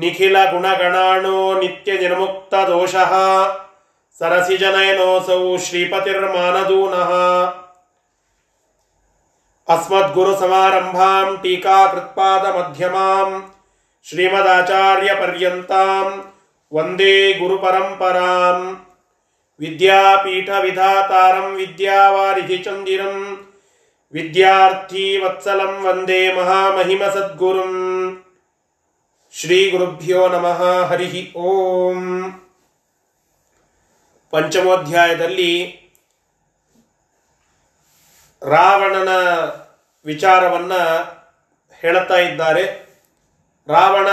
निखिलगुणगणाणो नित्यनिर्मुक्तदोषः सरसिजनयनोऽसौ श्रीपतिर्मानदूनः अस्मद्गुरुसमारम्भाम् टीकाकृत्पादमध्यमाम् श्रीमदाचार्यपर्यन्ताम् वन्दे गुरुपरम्पराम् विद्यापीठविधातारम् विद्यावारिधिचन्दिरम् विद्यार्थीवत्सलम् वन्दे महामहिमसद्गुरुम् ಶ್ರೀ ಗುರುಭ್ಯೋ ನಮಃ, ಹರಿ ಓಂ. ಪಂಚಮೋಧ್ಯಾಯದಲ್ಲಿ ರಾವಣನ ವಿಚಾರವನ್ನ ಹೇಳುತ್ತಾ ಇದ್ದಾರೆ. ರಾವಣ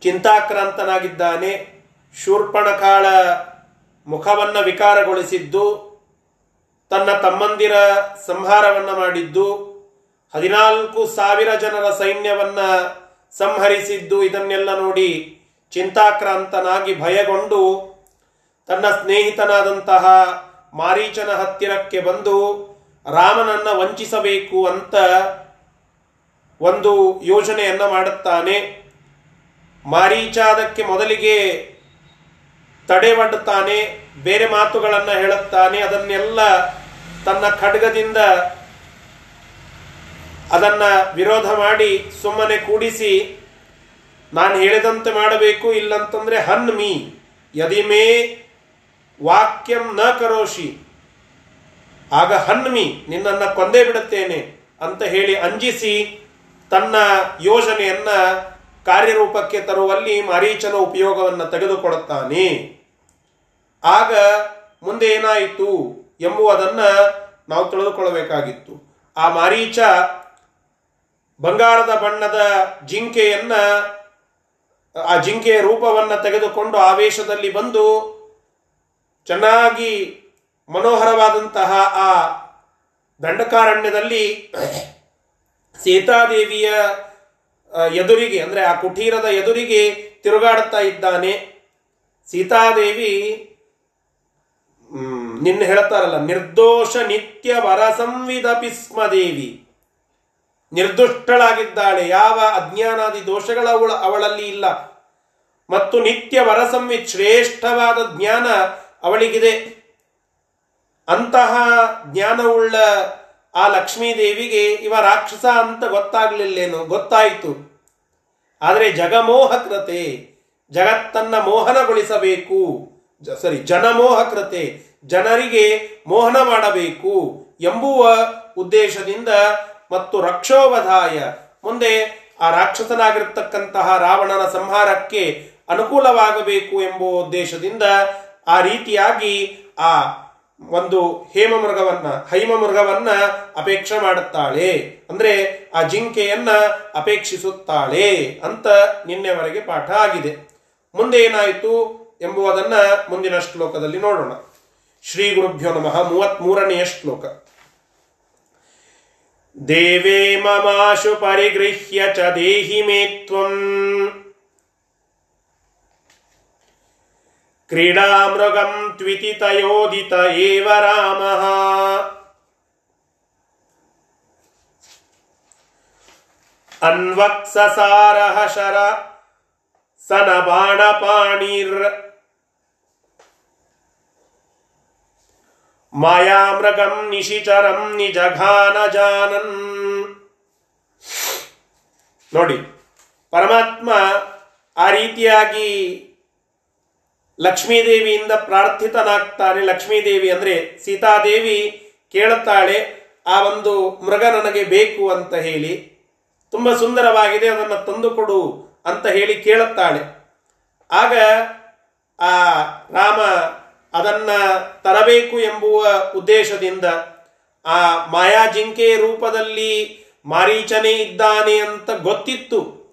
ಚಿಂತಾಕ್ರಾಂತನಾಗಿದ್ದಾನೆ. ಶೂರ್ಪಣಕಾಳ ಮುಖವನ್ನು ವಿಕಾರಗೊಳಿಸಿದ್ದು, ತನ್ನ ತಮ್ಮಂದಿರ ಸಂಹಾರವನ್ನು ಮಾಡಿದ್ದು, ಹದಿನಾಲ್ಕು ಸಾವಿರ ಜನರ ಸೈನ್ಯವನ್ನ ಸಂಹರಿಸಿದ್ದು ಇದನ್ನೆಲ್ಲ ನೋಡಿ ಚಿಂತಾಕ್ರಾಂತನಾಗಿ ಭಯಗೊಂಡು ತನ್ನ ಸ್ನೇಹಿತನಾದಂತಹ ಮಾರೀಚನ ಹತ್ತಿರಕ್ಕೆ ಬಂದು ರಾಮನನ್ನ ವಂಚಿಸಬೇಕು ಅಂತ ಒಂದು ಯೋಜನೆಯನ್ನ ಮಾಡುತ್ತಾನೆ. ಮಾರೀಚ ಅದಕ್ಕೆ ಮೊದಲಿಗೆ ತಡೆವಡ್ಡುತ್ತಾನೆ ಬೇರೆ ಮಾತುಗಳನ್ನು ಹೇಳುತ್ತಾನೆ, ಅದನ್ನೆಲ್ಲ ತನ್ನ ಖಡ್ಗದಿಂದ ಅದನ್ನ ವಿರೋಧ ಮಾಡಿ ಸುಮ್ಮನೆ ಕೂಡಿಸಿ, ನಾನು ಹೇಳಿದಂತೆ ಮಾಡಬೇಕು, ಇಲ್ಲಂತಂದ್ರೆ ಹನ್ಮಿ ಯದಿಮೇ ವಾಕ್ಯಂ ನ ಕರೋಷಿ. ಆಗ ಹನ್ಮಿ ನಿನ್ನನ್ನು ಕೊಂದೇ ಬಿಡುತ್ತೇನೆ ಅಂತ ಹೇಳಿ ಅಂಜಿಸಿ ತನ್ನ ಯೋಜನೆಯನ್ನ ಕಾರ್ಯರೂಪಕ್ಕೆ ತರುವಲ್ಲಿ ಮಾರೀಚನ ಉಪಯೋಗವನ್ನು ತೆಗೆದುಕೊಡುತ್ತಾನೆ. ಆಗ ಮುಂದೆ ಏನಾಯಿತು ಎಂಬುವುದನ್ನು ನಾವು ತಿಳಿದುಕೊಳ್ಳಬೇಕಾಗಿತ್ತು. ಆ ಮಾರೀಚ ಬಂಗಾರದ ಬಣ್ಣದ ಜಿಂಕೆಯನ್ನ, ಆ ಜಿಂಕೆಯ ರೂಪವನ್ನ ತೆಗೆದುಕೊಂಡು ಆವೇಶದಲ್ಲಿ ಬಂದು ಚೆನ್ನಾಗಿ ಮನೋಹರವಾದಂತಹ ಆ ದಂಡಕಾರಣ್ಯದಲ್ಲಿ ಸೀತಾದೇವಿಯ ಎದುರಿಗೆ, ಅಂದ್ರೆ ಆ ಕುಟೀರದ ಎದುರಿಗೆ ತಿರುಗಾಡುತ್ತಾ ಇದ್ದಾನೆ. ಸೀತಾದೇವಿ ನಿನ್ನೆ ಹೇಳ್ತಾರಲ್ಲ, ನಿರ್ದೋಷ ನಿತ್ಯ ವರ ಸಂವಿಧ ಸ್ಮ ದೇವಿ ನಿರ್ದುಷ್ಟಳಾಗಿದ್ದಾಳೆ. ಯಾವ ಅಜ್ಞಾನಾದಿ ದೋಷಗಳ ಅವಳ ಅವಳಲ್ಲಿ ಇಲ್ಲ. ಮತ್ತು ನಿತ್ಯ ವರಸಂವಿ ಶ್ರೇಷ್ಠವಾದ ಜ್ಞಾನ ಅವಳಿಗಿದೆ. ಅಂತಹ ಜ್ಞಾನವುಳ್ಳ ಆ ಲಕ್ಷ್ಮೀದೇವಿಗೆ ಇವ ರಾಕ್ಷಸ ಅಂತ ಗೊತ್ತಾಗ್ಲಿಲ್ಲೇನು? ಗೊತ್ತಾಯಿತು. ಆದರೆ ಜಗಮೋಹಕೃತೆ, ಜಗತ್ತನ್ನ ಮೋಹನಗೊಳಿಸಬೇಕು. ಸರಿ, ಜನಮೋಹಕೃತೆ, ಜನರಿಗೆ ಮೋಹನ ಮಾಡಬೇಕು ಎಂಬುವ ಉದ್ದೇಶದಿಂದ ಮತ್ತು ರಕ್ಷೋವಧಾಯ. ಮುಂದೆ ಆ ರಾಕ್ಷಸನಾಗಿರ್ತಕ್ಕಂತಹ ರಾವಣನ ಸಂಹಾರಕ್ಕೆ ಅನುಕೂಲವಾಗಬೇಕು ಎಂಬ ಉದ್ದೇಶದಿಂದ ಆ ರೀತಿಯಾಗಿ ಆ ಒಂದು ಹೇಮ ಮೃಗವನ್ನ ಹೈಮ ಮೃಗವನ್ನ ಅಪೇಕ್ಷೆ ಮಾಡುತ್ತಾಳೆ. ಅಂದ್ರೆ ಆ ಜಿಂಕೆಯನ್ನ ಅಪೇಕ್ಷಿಸುತ್ತಾಳೆ ಅಂತ ನಿನ್ನೆವರೆಗೆ ಪಾಠ ಆಗಿದೆ. ಮುಂದೆ ಏನಾಯಿತು ಎಂಬುದನ್ನ ಮುಂದಿನ ಶ್ಲೋಕದಲ್ಲಿ ನೋಡೋಣ. ಶ್ರೀ ಗುರುಭ್ಯೋ ನಮಃ ಮೂವತ್ತ್ ಮೂರನೆಯ ಶ್ಲೋಕ ದೇವೇ ಮಮಾಶು ಪರಿಗೃಹ್ಯ ಚ ದೇಹಿ ಮೇ ತ್ವಂ. ಕ್ರೀಡಾಮೃಗಂ ತ್ವಿತಿತಯೋದಿತ ಏವ ರಾಮಃ. ಅನ್ವಕ್ಸಸಾರಃ ಶರ ಸನ ಬಾಣಪಾಣಿರ್. ಮಾಯಾಮೃಗಂ ನಿಶಿಚರಂ ನಿಜಘಾನ ಜಾನನ್ ನೋಡಿ, ಪರಮಾತ್ಮ ಆ ರೀತಿಯಾಗಿ ಲಕ್ಷ್ಮೀದೇವಿಯಿಂದ ಪ್ರಾರ್ಥಿತನಾಗ್ತಾನೆ. ಲಕ್ಷ್ಮೀದೇವಿ ಅಂದ್ರೆ ಸೀತಾದೇವಿ ಕೇಳುತ್ತಾಳೆ, ಆ ಒಂದು ಮೃಗ ನನಗೆ ಬೇಕು ಅಂತ ಹೇಳಿ, ತುಂಬ ಸುಂದರವಾಗಿದೆ, ಅದನ್ನು ತಂದುಕೊಡು ಅಂತ ಹೇಳಿ ಕೇಳುತ್ತಾಳೆ. ಆಗ ಆ ರಾಮ ಅದನ್ನ ತರಬೇಕು ಎಂಬುವ ಉದ್ದೇಶದಿಂದ ಆ ಮಾಯಾ ಜಿಂಕೆ ರೂಪದಲ್ಲಿ ಮಾರೀಚನೇ ಇದ್ದಾನೆ ಅಂತ ಗೊತ್ತಿತ್ತು.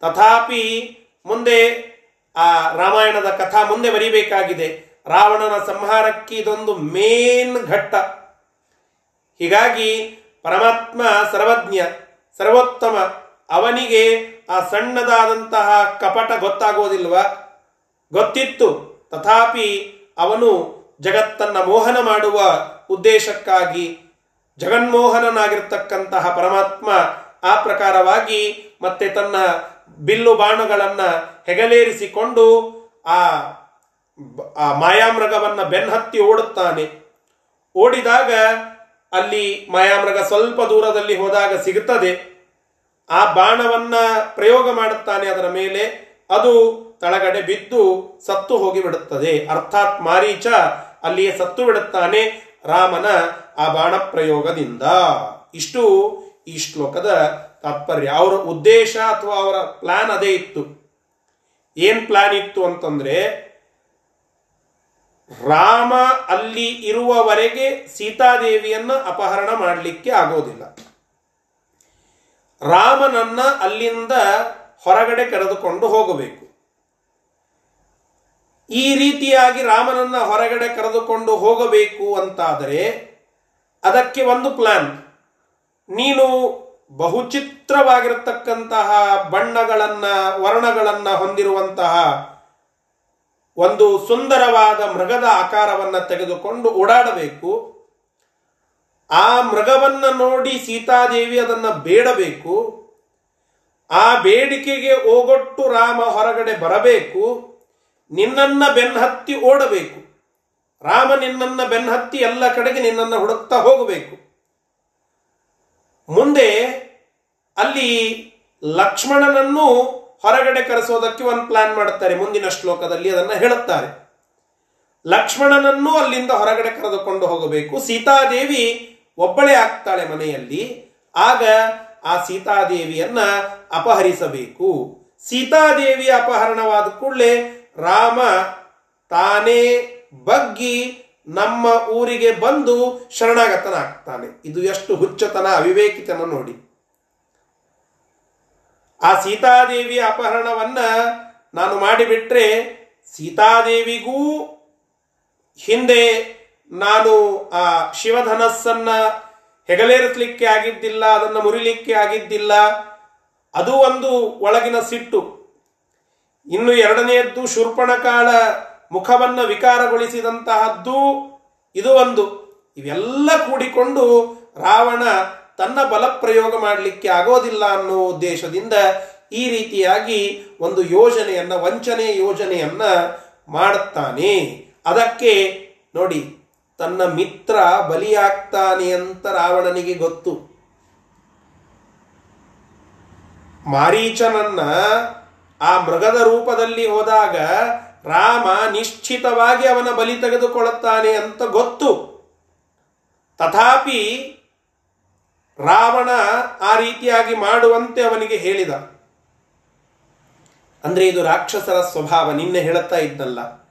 ತಥಾಪಿ ಮುಂದೆ ಆ ರಾಮಾಯಣದ ಕಥಾ ಮುಂದೆ ಬರೀಬೇಕಾಗಿದೆ. ರಾವಣನ ಸಂಹಾರಕ್ಕೆ ಇದೊಂದು ಮೇನ್ ಘಟ್ಟ. ಹೀಗಾಗಿ ಪರಮಾತ್ಮ ಸರ್ವಜ್ಞ, ಸರ್ವೋತ್ತಮ, ಅವನಿಗೆ ಆ ಸಣ್ಣದಾದಂತಹ ಕಪಟ ಗೊತ್ತಾಗೋದಿಲ್ವ? ಗೊತ್ತಿತ್ತು. ತಥಾಪಿ ಅವನು ಜಗತ್ತನ್ನ ಮೋಹನ ಮಾಡುವ ಉದ್ದೇಶಕ್ಕಾಗಿ ಜಗನ್ಮೋಹನನಾಗಿರ್ತಕ್ಕಂತಹ ಪರಮಾತ್ಮ ಆ ಪ್ರಕಾರವಾಗಿ ಮತ್ತೆ ತನ್ನ ಬಿಲ್ಲು ಬಾಣಗಳನ್ನ ಹೆಗಲೇರಿಸಿಕೊಂಡು ಆ ಆ ಮಾಯಾಮೃಗವನ್ನ ಬೆನ್ನತ್ತಿ ಓಡುತ್ತಾನೆ. ಓಡಿದಾಗ ಅಲ್ಲಿ ಮಾಯಾಮೃಗ ಸ್ವಲ್ಪ ದೂರದಲ್ಲಿ ಹೋದಾಗ ಸಿಗುತ್ತದೆ. ಆ ಬಾಣವನ್ನ ಪ್ರಯೋಗ ಮಾಡುತ್ತಾನೆ ಅದರ ಮೇಲೆ. ಅದು ತಳಗಡೆ ಬಿದ್ದು ಸತ್ತು ಹೋಗಿ ಬಿಡುತ್ತದೆ ಅರ್ಥಾತ್ ಮಾರೀಚ ಅಲ್ಲಿಯೇ ಸತ್ತು ಬಿಡುತ್ತಾನೆ ರಾಮನ ಆ ಬಾಣ ಪ್ರಯೋಗದಿಂದ ಇಷ್ಟು ಈ ಶ್ಲೋಕದ ತಾತ್ಪರ್ಯ. ಅವರ ಉದ್ದೇಶ ಅಥವಾ ಅವರ ಪ್ಲಾನ್ ಅದೇ ಇತ್ತು. ಏನ್ ಪ್ಲಾನ್ ಇತ್ತು ಅಂತಂದ್ರೆ, ರಾಮ ಅಲ್ಲಿ ಇರುವವರೆಗೆ ಸೀತಾದೇವಿಯನ್ನ ಅಪಹರಣ ಮಾಡಲಿಕ್ಕೆ ಆಗೋದಿಲ್ಲ. ರಾಮನನ್ನ ಅಲ್ಲಿಂದ ಹೊರಗಡೆ ಕರೆದುಕೊಂಡು ಹೋಗಬೇಕು. ಈ ರೀತಿಯಾಗಿ ರಾಮನನ್ನ ಹೊರಗಡೆ ಕರೆದುಕೊಂಡು ಹೋಗಬೇಕು ಅಂತಾದರೆ ಅದಕ್ಕೆ ಒಂದು ಪ್ಲಾನ್ ನೀನು ಬಹುಚಿತ್ರವಾಗಿರತಕ್ಕಂತಹ ಬಣ್ಣಗಳನ್ನ, ವರ್ಣಗಳನ್ನ ಹೊಂದಿರುವಂತಹ ಒಂದು ಸುಂದರವಾದ ಮೃಗದ ಆಕಾರವನ್ನು ತೆಗೆದುಕೊಂಡು ಓಡಾಡಬೇಕು. ಆ ಮೃಗವನ್ನ ನೋಡಿ ಸೀತಾದೇವಿ ಅದನ್ನ ಬೇಡಬೇಕು. ಆ ಬೇಡಿಕೆಗೆ ಓಗೊಟ್ಟು ರಾಮ ಹೊರಗಡೆ ಬರಬೇಕು, ನಿನ್ನನ್ನ ಬೆನ್ನತ್ತಿ ಓಡಬೇಕು. ರಾಮ ನಿನ್ನನ್ನ ಬೆನ್ನತ್ತಿ ಎಲ್ಲ ಕಡೆಗೆ ನಿನ್ನನ್ನು ಹುಡುಕ್ತಾ ಹೋಗಬೇಕು. ಮುಂದೆ ಅಲ್ಲಿ ಲಕ್ಷ್ಮಣನನ್ನು ಹೊರಗಡೆ ಕರೆಸೋದಕ್ಕೆ ಒಂದು ಪ್ಲಾನ್ ಮಾಡುತ್ತಾರೆ, ಮುಂದಿನ ಶ್ಲೋಕದಲ್ಲಿ ಅದನ್ನ ಹೇಳುತ್ತಾರೆ. ಲಕ್ಷ್ಮಣನನ್ನು ಅಲ್ಲಿಂದ ಹೊರಗಡೆ ಕರೆದುಕೊಂಡು ಹೋಗಬೇಕು. ಸೀತಾದೇವಿ ಒಬ್ಬಳೇ ಆಗ್ತಾಳೆ ಮನೆಯಲ್ಲಿ, ಆಗ ಆ ಸೀತಾದೇವಿಯನ್ನ ಅಪಹರಿಸಬೇಕು. ಸೀತಾದೇವಿ ಅಪಹರಣವಾದ ಕೂಡಲೇ ರಾಮ ತಾನೇ ಬಗ್ಗಿ ನಮ್ಮ ಊರಿಗೆ ಬಂದು ಶರಣಾಗತನಾಗ್ತಾನೆ. ಇದು ಎಷ್ಟು ಹುಚ್ಚತನ, ಅವಿವೇಕಿತನ ನೋಡಿ. ಆ ಸೀತಾದೇವಿಯ ಅಪಹರಣವನ್ನ ನಾನು ಮಾಡಿಬಿಟ್ರೆ ಸೀತಾದೇವಿಗೂ ಹಿಂದೆ ನಾನು ಆ ಶಿವಧನಸ್ಸನ್ನ ಹೆಗಲೇರಿಸಲಿಕ್ಕೆ ಆಗಿದ್ದಿಲ್ಲ, ಅದನ್ನು ಮುರಿಲಿಕ್ಕೆ ಆಗಿದ್ದಿಲ್ಲ. ಅದು ಒಂದು ಒಳಗಿನ ಸಿಟ್ಟು. ಇನ್ನು ಎರಡನೆಯದ್ದು ಶೂರ್ಪಣಕಾಳ ಮುಖವನ್ನು ವಿಕಾರಗೊಳಿಸಿದಂತಹದ್ದು ಇದು ಒಂದು. ಇವೆಲ್ಲ ಕೂಡಿಕೊಂಡು ರಾವಣ ತನ್ನ ಬಲ ಪ್ರಯೋಗ ಮಾಡಲಿಕ್ಕೆ ಆಗೋದಿಲ್ಲ ಅನ್ನೋ ಉದ್ದೇಶದಿಂದ ಈ ರೀತಿಯಾಗಿ ಒಂದು ಯೋಜನೆಯನ್ನ, ವಂಚನೆ ಯೋಜನೆಯನ್ನ ಮಾಡುತ್ತಾನೆ ಅದಕ್ಕೆ ನೋಡಿ ತನ್ನ ಮಿತ್ರ ಬಲಿಯಾಗ್ತಾನೆ ಅಂತ ರಾವಣನಿಗೆ ಗೊತ್ತು. ಮಾರೀಚನನ್ನ ಆ ಮೃಗದ ರೂಪದಲ್ಲಿ ಹೋದಾಗ ರಾಮ ನಿಶ್ಚಿತವಾಗಿ ಅವನ ಬಲಿ ತೆಗೆದುಕೊಳ್ಳುತ್ತಾನೆ ಅಂತ ಗೊತ್ತು. ತಥಾಪಿ ರಾವಣ ಆ ರೀತಿಯಾಗಿ ಮಾಡುವಂತೆ ಅವನಿಗೆ ಹೇಳಿದ. ಅಂದ್ರೆ ಇದು ರಾಕ್ಷಸರ ಸ್ವಭಾವ, ನಿನ್ನೆ ಹೇಳುತ್ತಾ ಇದ್ದಲ್ಲ.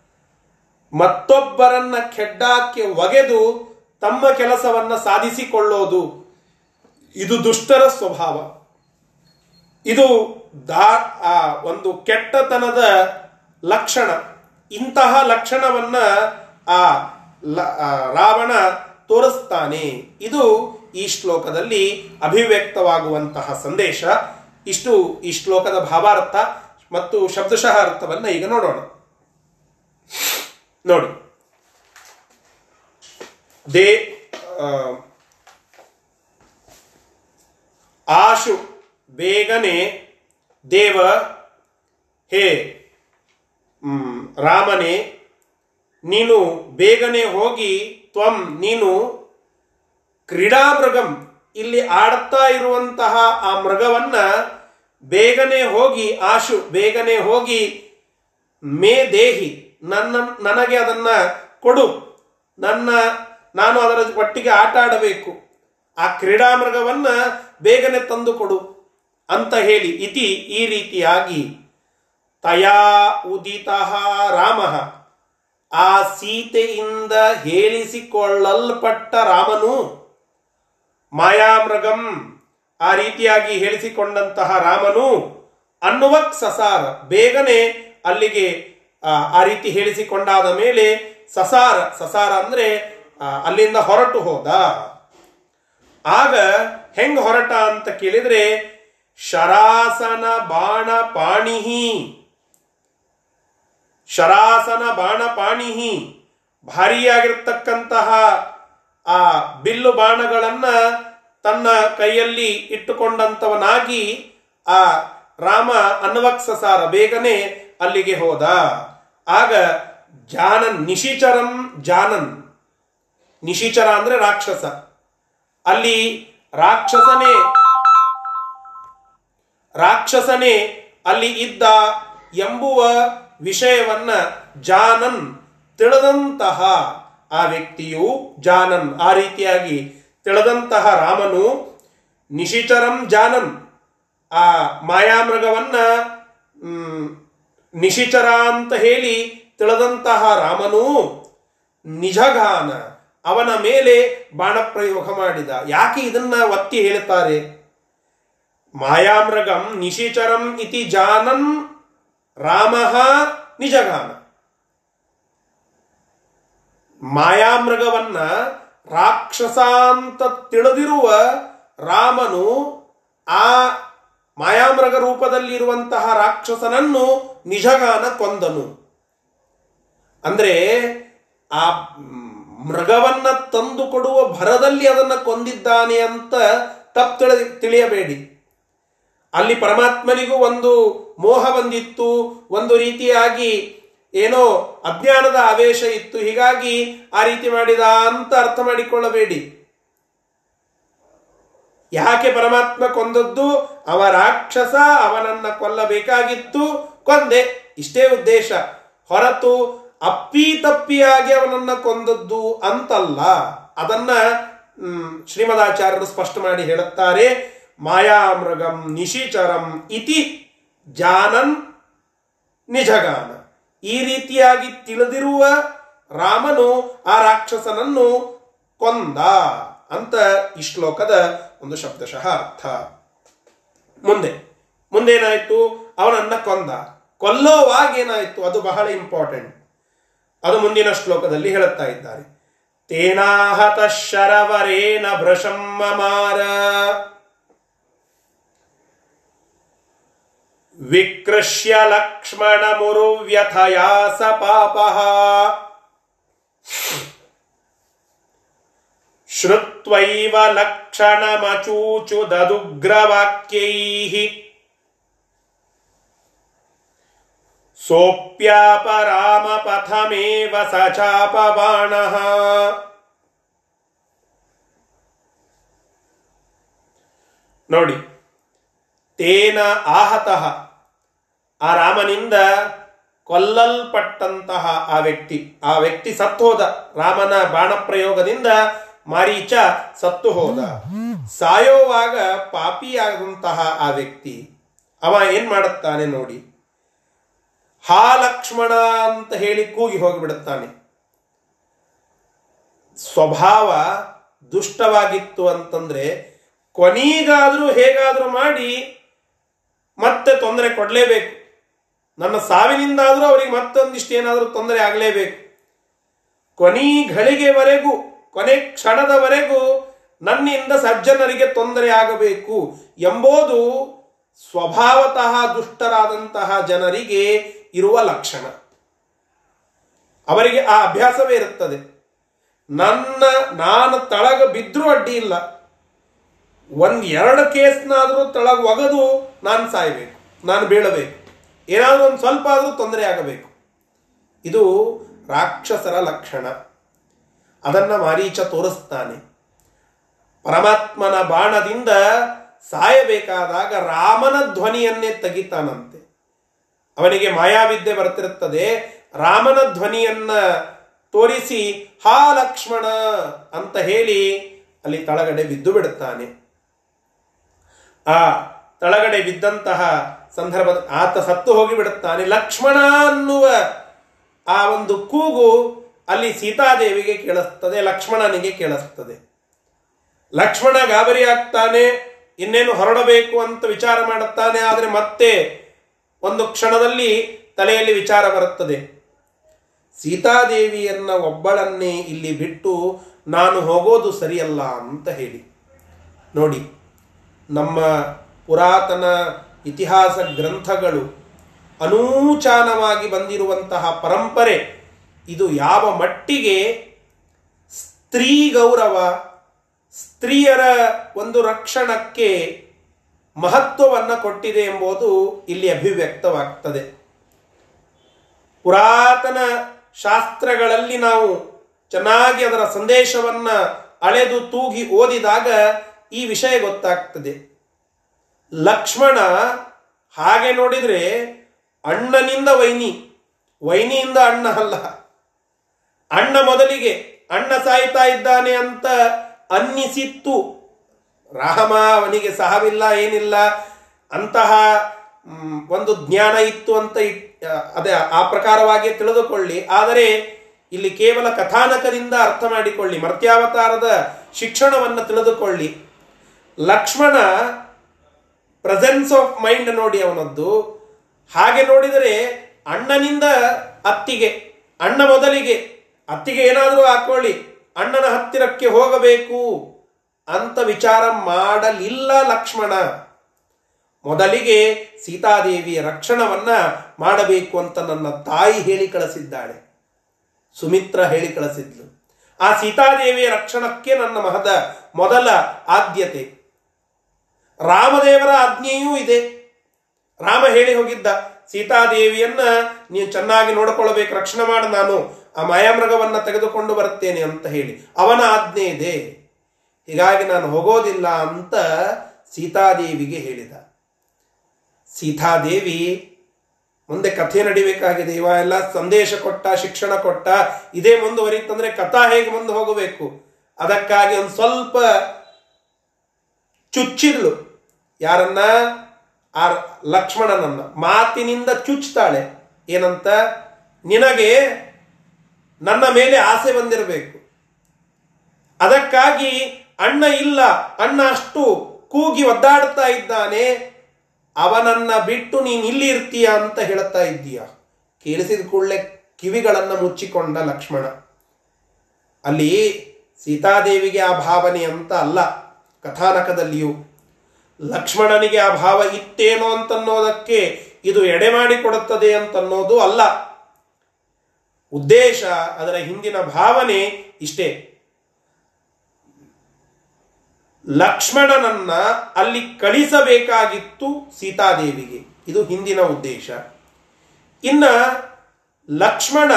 ಮತ್ತೊಬ್ಬರನ್ನ ಖೆಡ್ಡಾಕ್ಕೆ ಒಗೆದು ತಮ್ಮ ಕೆಲಸವನ್ನ ಸಾಧಿಸಿಕೊಳ್ಳೋದು. ಇದು ದುಷ್ಟರ ಸ್ವಭಾವ. ಇದು ದಾ, ಆ, ಒಂದು ಕೆಟ್ಟತನದ ಲಕ್ಷಣ. ಇಂತಹ ಲಕ್ಷಣವನ್ನ ಆ, ರಾವಣ ತೋರಿಸ್ತಾನೆ. ಇದು ಈ ಶ್ಲೋಕದಲ್ಲಿ ಅಭಿವ್ಯಕ್ತವಾಗುವಂತಹ ಸಂದೇಶ. ಇಷ್ಟು ಈ ಶ್ಲೋಕದ ಭಾವಾರ್ಥ ಮತ್ತು ಶಬ್ದಶಃ ಅರ್ಥವನ್ನ ಈಗ ನೋಡೋಣ. ನೋಡಿ. ದೇ ಆಶು, ಬೇಗನೆ, ದೇವ, ಹೇ ರಾಮನೇ, ನೀನು ಬೇಗನೆ ಹೋಗಿ ತ್ವಂ, ನೀನು ಕ್ರೀಡಾ ಮೃಗಂ ಇಲ್ಲಿ ಆಡ್ತಾ ಇರುವಂತಹ ಆ ಮೃಗವನ್ನ ಬೇಗನೆ ಹೋಗಿ, ಆಶು, ಬೇಗನೆ ಹೋಗಿ, ಮೇ ದೇಹಿ. ನನ್ನ, ನನಗೆ ಅದನ್ನ ಕೊಡು. ನನ್ನ, ನಾನು ಅದರ ಒಟ್ಟಿಗೆ ಆಟ ಆಡಬೇಕು. ಆ ಕ್ರೀಡಾ ಮೃಗವನ್ನ ಬೇಗನೆ ತಂದು ಕೊಡು ಅಂತ ಹೇಳಿ. ಇತಿ ಈ ರೀತಿಯಾಗಿ. ತಯಾ ಉದಿತ ರಾಮ. ಆ ಸೀತೆಯಿಂದ ಹೇಳಿಸಿಕೊಳ್ಳಲ್ಪಟ್ಟ ರಾಮನು ಮಾಯಾಮೃಗಂ. ಆ ರೀತಿಯಾಗಿ ಹೇಳಿಸಿಕೊಂಡಂತಹ ರಾಮನು ಅನ್ನುವಕ್ ಸಸಾರ. ಬೇಗನೆ ಅಲ್ಲಿಗೆ ಆ, ರೀತಿ ಹೇಳಿಸಿಕೊಂಡಾದ ಮೇಲೆ ಸಸಾರ ಸಸಾರ ಅಂದ್ರೆ ಅಲ್ಲಿಂದ ಹೊರಟು ಹೋದ. ಆಗ ಹೆಂಗ್ ಹೊರಟ ಅಂತ ಕೇಳಿದ್ರೆ ಶರಾಸನ ಬಾಣ ಪಾಣಿಹಿ. ಶರಾಸನ ಬಾಣ ಪಾಣಿಹಿ. ಭಾರಿಯಾಗಿರ್ತಕ್ಕಂತಹ ಆ ಬಿಲ್ಲು ಬಾಣಗಳನ್ನ ತನ್ನ ಕೈಯಲ್ಲಿ ಇಟ್ಟುಕೊಂಡಂತವನಾಗಿ ಆ ರಾಮ ಅನ್ವಕ್ಸಸಾರ ಬೇಗನೆ ಅಲ್ಲಿಗೆ ಹೋದ. ಆಗ ಜಾನನ್, ನಿಶಿಚರಂ ಜಾನನ್. ನಿಶಿಚರ ಅಂದ್ರೆ ರಾಕ್ಷಸ. ಅಲ್ಲಿ ರಾಕ್ಷಸನೇ ರಾಕ್ಷಸನೇ ಅಲ್ಲಿ ಇದ್ದ ಎಂಬುವ ವಿಷಯವನ್ನ ಜಾನನ್ ತಿಳಿದಂತಹ ಆ ವ್ಯಕ್ತಿಯು ಜಾನನ್. ಆ ರೀತಿಯಾಗಿ ತಿಳಿದಂತಹ ರಾಮನು ನಿಶಿಚರಂ ಜಾನನ್. ಆ ಮಾಯಾಮೃಗವನ್ನ ನಿಶಿಚರ ಅಂತ ಹೇಳಿ ತಿಳಿದಂತಹ ರಾಮನು ನಿಜಗಾನ ಅವನ ಮೇಲೆ ಬಾಣಪ್ರಯೋಗ ಮಾಡಿದ. ಯಾಕೆ ಇದನ್ನ ಒತ್ತಿ ಹೇಳ್ತಾರೆ ಮಾಯಾಮೃಗಂ ನಿಶಿಚರಂ ಇತಿ ಜಾನನ್ ರಾಮ ನಿಜಗಾನ. ಮಾಯಾಮೃಗವನ್ನ ರಾಕ್ಷಸ ಅಂತ ತಿಳಿದಿರುವ ರಾಮನು ಆ ಮಾಯಾಮೃಗ ರೂಪದಲ್ಲಿರುವಂತಹ ರಾಕ್ಷಸನನ್ನು ನಿಜಗಾನ ಕೊಂದನು. ಅಂದ್ರೆ ಆ ಮೃಗವನ್ನ ತಂದು ಕೊಡುವ ಭರದಲ್ಲಿ ಅದನ್ನು ಕೊಂದಿದ್ದಾನೆ ಅಂತ ತಪ್ಪು ತಿಳಿ ತಿಳಿಯಬೇಡಿ. ಅಲ್ಲಿ ಪರಮಾತ್ಮನಿಗೂ ಒಂದು ಮೋಹ ಬಂದಿತ್ತು, ಒಂದು ರೀತಿಯಾಗಿ ಏನೋ ಅಜ್ಞಾನದ ಆವೇಶ ಇತ್ತು, ಹೀಗಾಗಿ ಆ ರೀತಿ ಮಾಡಿದ ಅಂತ ಅರ್ಥ ಮಾಡಿಕೊಳ್ಳಬೇಡಿ. ಯಾಕೆ ಪರಮಾತ್ಮ ಕೊಂದದ್ದು? ಅವ ರಾಕ್ಷಸ ಅವನನ್ನ ಕೊಲ್ಲಬೇಕಾಗಿತ್ತು. ಕೊಂದೆ. ಇಷ್ಟೇ ಉದ್ದೇಶ. ಹೊರತು ಅಪ್ಪಿ ತಪ್ಪಿಯಾಗಿ ಅವನನ್ನ ಕೊಂದದ್ದು ಅಂತಲ್ಲ. ಅದನ್ನ ಶ್ರೀಮದಾಚಾರ್ಯರು ಸ್ಪಷ್ಟ ಮಾಡಿ ಹೇಳುತ್ತಾರೆ. ಮಾಯಾಮೃಗಂ ನಿಶಿಚರಂ ಇತಿ ಜಾನನ್ ನಿಜಗಾನ. ಈ ರೀತಿಯಾಗಿ ತಿಳಿದಿರುವ ರಾಮನು ಆ ರಾಕ್ಷಸನನ್ನು ಕೊಂದ ಅಂತ ಈ ಶ್ಲೋಕದ ಒಂದು ಶಬ್ದಶಃ ಅರ್ಥ ಮುಂದೆ. ಮುಂದೇನಾಯಿತು? ಅವನನ್ನ ಕೊಂದ. ಕೊಲ್ಲೋವಾಗ ಏನಾಯಿತು ಅದು ಬಹಳ ಇಂಪಾರ್ಟೆಂಟ್ ಅದು ಮುಂದಿನ ಶ್ಲೋಕದಲ್ಲಿ ಹೇಳುತ್ತಾ ಇದ್ದಾರೆ. ತೇನಾಹತ ಶರವರೇನ ಭೃಶಂ ಮಮಾರ ವಿಕೃಷ್ಯ ಲಕ್ಷ್ಮಣ ಮುರು ವ್ಯಥಯಾಸ ಪಾಪಃ. ಶ್ರುತ್ವೈವ ಲಕ್ಷಣಮಚೂಚು ದದುಗ್ರವಾಕ್ಯೈಃ सोऽप्यापरामपथमेव स चापबाणः ನೋಡಿ ತೇನ ಆಹತಃ ಆ ರಾಮನಿಂದ ಕೊಲ್ಲಲ್ಪಟ್ಟಂತಹ ಆ ವ್ಯಕ್ತಿ ಆ ವ್ಯಕ್ತಿ ಸತ್ತು ಹೋದ ರಾಮನ ಬಾಣ ಪ್ರಯೋಗದಿಂದ ಮಾರೀಚ ಸತ್ತು ಹೋದ. ಸಾಯೋವಾಗ ಪಾಪಿಯಾದಂತಹ ಆ ವ್ಯಕ್ತಿ, ಅವ ಏನ್ ಮಾಡುತ್ತಾನೆ ನೋಡಿ. ಹಾ ಲಕ್ಷ್ಮಣ ಅಂತ ಹೇಳಿ ಕೂಗಿ ಹೋಗಿಬಿಡುತ್ತಾನೆ. ಸ್ವಭಾವ ದುಷ್ಟವಾಗಿತ್ತು ಅಂತಂದ್ರೆ ಕೊನೀಗಾದ್ರೂ ಹೇಗಾದ್ರೂ ಮಾಡಿ ಮತ್ತೆ ತೊಂದರೆ ಕೊಡಲೇಬೇಕು. ನನ್ನ ಸಾವಿನಿಂದಾದರೂ ಅವರಿಗೆ ಮತ್ತೊಂದಿಷ್ಟು ಏನಾದರೂ ತೊಂದರೆ ಆಗಲೇಬೇಕು. ಕೊನಿ ಘಳಿಗೆವರೆಗೂ ಕೊನೆ ಕ್ಷಣದವರೆಗೂ ನನ್ನಿಂದ ಸಜ್ಜನರಿಗೆ ತೊಂದರೆ ಆಗಬೇಕು ಎಂಬುದು ಸ್ವಭಾವತಃ ದುಷ್ಟರಾದಂತಹ ಜನರಿಗೆ ಇರುವ ಲಕ್ಷಣ. ಅವರಿಗೆ ಆ ಅಭ್ಯಾಸವೇ ಇರುತ್ತದೆ. ನನ್ನ, ನಾನು ತಳಗ ಬಿದ್ದರೂ ಅಡ್ಡಿ ಇಲ್ಲ. ಒಂದ್ ಎರಡು ಕೇಸ್ನಾದರೂ ತಳಗ ಒಗದು ನಾನು ಸಾಯಬೇಕು, ನಾನು ಬೀಳಬೇಕು. ಏನಾದರೂ ಒಂದು ಸ್ವಲ್ಪ ಆದರೂ ತೊಂದರೆ ಆಗಬೇಕು. ಇದು ರಾಕ್ಷಸರ ಲಕ್ಷಣ. ಅದನ್ನ ಮಾರೀಚ ತೋರಿಸ್ತಾನೆ. ಪರಮಾತ್ಮನ ಬಾಣದಿಂದ ಸಾಯಬೇಕಾದಾಗ ರಾಮನ ಧ್ವನಿಯನ್ನೇ ತೆಗಿತಾನಂತೆ. ಅವನಿಗೆ ಮಾಯಾವಿದ್ಯೆ ಬರ್ತಿರುತ್ತದೆ. ರಾಮನ ಧ್ವನಿಯನ್ನ ತೋರಿಸಿ, ಹಾ ಲಕ್ಷ್ಮಣ ಅಂತ ಹೇಳಿ ಅಲ್ಲಿ ತಳಗಡೆ ಬಿದ್ದು ಬಿಡುತ್ತಾನೆ ಆ ತಳಗಡೆ ಬಿದ್ದಂತಹ ಸಂದರ್ಭ ಆತ ಸತ್ತು ಹೋಗಿ ಬಿಡುತ್ತಾನೆ ಲಕ್ಷ್ಮಣ ಅನ್ನುವ ಆ ಒಂದು ಕೂಗು ಅಲ್ಲಿ ಸೀತಾದೇವಿಗೆ ಕೇಳಿಸ್ತದೆ, ಲಕ್ಷ್ಮಣನಿಗೆ ಕೇಳಿಸ್ತದೆ. ಲಕ್ಷ್ಮಣ ಗಾಬರಿ ಆಗ್ತಾನೆ, ಇನ್ನೇನು ಹೊರಡಬೇಕು ಅಂತ ವಿಚಾರ ಮಾಡುತ್ತಾನೆ, ಆದರೆ ಮತ್ತೆ ಒಂದು ಕ್ಷಣದಲ್ಲಿ ತಲೆಯಲ್ಲಿ ವಿಚಾರ ಬರುತ್ತದೆ. ಸೀತಾದೇವಿಯನ್ನ ಒಬ್ಬಳನ್ನೇ ಇಲ್ಲಿ ಬಿಟ್ಟು ನಾನು ಹೋಗೋದು ಸರಿಯಲ್ಲ ಅಂತ ಹೇಳಿ. ನೋಡಿ, ನಮ್ಮ ಪುರಾತನ ಇತಿಹಾಸ ಗ್ರಂಥಗಳು ಅನೂಚಾನವಾಗಿ ಬಂದಿರುವಂತಹ ಪರಂಪರೆ ಇದು ಯಾವ ಮಟ್ಟಿಗೆ ಸ್ತ್ರೀ ಗೌರವ, ಸ್ತ್ರೀಯರ ಒಂದು ರಕ್ಷಣಕ್ಕೆ ಮಹತ್ವವನ್ನು ಕೊಟ್ಟಿದೆ ಎಂಬುದು ಇಲ್ಲಿ ಅಭಿವ್ಯಕ್ತವಾಗ್ತದೆ. ಪುರಾತನ ಶಾಸ್ತ್ರಗಳಲ್ಲಿ ನಾವು ಚೆನ್ನಾಗಿ ಅದರ ಸಂದೇಶವನ್ನ ಅಳೆದು ತೂಗಿ ಓದಿದಾಗ ಈ ವಿಷಯ ಗೊತ್ತಾಗ್ತದೆ. ಲಕ್ಷ್ಮಣ ಹಾಗೆ ನೋಡಿದರೆ ಅಣ್ಣನಿಂದ ವೈನಿ, ವೈನಿಯಿಂದ ಅಣ್ಣ ಅಲ್ಲ. ಅಣ್ಣ ಮೊದಲಿಗೆ, ಅಣ್ಣ ಸಾಯ್ತಾ ಇದ್ದಾನೆ ಅಂತ ಅನ್ನಿಸಿತ್ತು. ರಾಮ, ಅವನಿಗೆ ಸಹವಿಲ್ಲ, ಏನಿಲ್ಲ, ಅಂತಹ ಒಂದು ಜ್ಞಾನ ಇತ್ತು ಅಂತ ಅದೇ, ಆ ಪ್ರಕಾರವಾಗಿ ತಿಳಿದುಕೊಳ್ಳಿ. ಆದರೆ, ಇಲ್ಲಿ ಕೇವಲ ಕಥಾನಕದಿಂದ ಅರ್ಥ ಮಾಡಿಕೊಳ್ಳಿ, ಮರ್ತ್ಯಾವತಾರದ ಶಿಕ್ಷಣವನ್ನು ತಿಳಿದುಕೊಳ್ಳಿ. ಲಕ್ಷ್ಮಣ ಪ್ರೆಸೆನ್ಸ್ ಆಫ್ ಮೈಂಡ್ ನೋಡಿ ಅವನದ್ದು. ಹಾಗೆ ನೋಡಿದರೆ, ಅಣ್ಣನಿಂದ ಅತ್ತಿಗೆ, ಅಣ್ಣ ಮೊದಲಿಗೆ ಅತ್ತಿಗೆ ಏನಾದರೂ ಹಾಕೊಳ್ಳಿ. ಅಣ್ಣನ ಹತ್ತಿರಕ್ಕೆ ಹೋಗಬೇಕು. ಅಂತ ವಿಚಾರ ಮಾಡಲಿಲ್ಲ ಲಕ್ಷ್ಮಣ. ಮೊದಲಿಗೆ ಸೀತಾದೇವಿಯ ರಕ್ಷಣವನ್ನ ಮಾಡಬೇಕು ಅಂತ ನನ್ನ ತಾಯಿ ಹೇಳಿ ಕಳಿಸಿದ್ದಾಳೆ. ಸುಮಿತ್ರ ಹೇಳಿ ಕಳಿಸಿದ್ಲು. ಆ ಸೀತಾದೇವಿಯ ರಕ್ಷಣಕ್ಕೆ ನನ್ನ ಮಹದ ಮೊದಲ ಆದ್ಯತೆ. ರಾಮದೇವರ ಆಜ್ಞೆಯೂ ಇದೆ. ರಾಮ ಹೇಳಿ ಹೋಗಿದ್ದ. ಸೀತಾದೇವಿಯನ್ನ ನೀವು ಚೆನ್ನಾಗಿ ನೋಡಿಕೊಳ್ಳಬೇಕು ರಕ್ಷಣೆ ಮಾಡ ನಾನು. ಆ ಮಾಯಾಮೃಗವನ್ನು ತೆಗೆದುಕೊಂಡು ಬರುತ್ತೇನೆ ಅಂತ ಹೇಳಿ. ಅವನ ಆಜ್ಞೆ ಇದೆ. ಹೀಗಾಗಿ ನಾನು ಹೋಗೋದಿಲ್ಲ ಅಂತ ಸೀತಾದೇವಿಗೆ ಹೇಳಿದ. ಸೀತಾದೇವಿ, ಮುಂದೆ ಕಥೆ ನಡಿಬೇಕಾಗಿದೆ. ಇವ ಎಲ್ಲ ಸಂದೇಶ ಕೊಟ್ಟ, ಶಿಕ್ಷಣ ಕೊಟ್ಟ, ಇದೇ ಮುಂದುವರಿತಂದ್ರೆ ಕಥಾ ಹೇಗೆ ಮುಂದೆ ಹೋಗಬೇಕು? ಅದಕ್ಕಾಗಿ ಒಂದು ಸ್ವಲ್ಪ ಚುಚ್ಚಿದ್ಲು ಯಾರನ್ನ? ಆ ಲಕ್ಷ್ಮಣನನ್ನ. ಮಾತಿನಿಂದ ಚುಚ್ತಾಳೆ. ಏನಂತ? ನಿನಗೆ ನನ್ನ ಮೇಲೆ ಆಸೆ ಬಂದಿರಬೇಕು. ಅದಕ್ಕಾಗಿ ಅಣ್ಣ ಇಲ್ಲ, ಅಣ್ಣ ಅಷ್ಟು ಕೂಗಿ ಒದ್ದಾಡ್ತಾ ಇದ್ದಾನೆ. ಅವನನ್ನ ಬಿಟ್ಟು ನೀನು ಇಲ್ಲಿ ಇರ್ತೀಯ ಅಂತ ಹೇಳುತ್ತಾ ಇದ್ದೀಯ? ಕೇಳಿಸಿದ ಕೂಡಲೇ ಕಿವಿಗಳನ್ನು ಮುಚ್ಚಿಕೊಂಡ ಲಕ್ಷ್ಮಣ. ಅಲ್ಲಿ ಸೀತಾದೇವಿಗೆ ಆ ಭಾವನೆ ಅಂತ ಅಲ್ಲ, ಕಥಾನಕದಲ್ಲಿಯೂ. ಲಕ್ಷ್ಮಣನಿಗೆ ಆ ಭಾವ ಇತ್ತೇನೋ ಅಂತನ್ನೋದಕ್ಕೆ ಇದು ಎಡೆ ಮಾಡಿಕೊಡುತ್ತದೆ ಅಂತನ್ನೋದು ಅಲ್ಲ. ಉದ್ದೇಶ, ಅದರ ಹಿಂದಿನ ಭಾವನೆ ಇಷ್ಟೇ. ಲಕ್ಷ್ಮಣನನ್ನ ಅಲ್ಲಿ ಕಳಿಸಬೇಕಾಗಿತ್ತು ಸೀತಾದೇವಿಗೆ. ಇದು ಹಿಂದಿನ ಉದ್ದೇಶ. ಇನ್ನ ಲಕ್ಷ್ಮಣ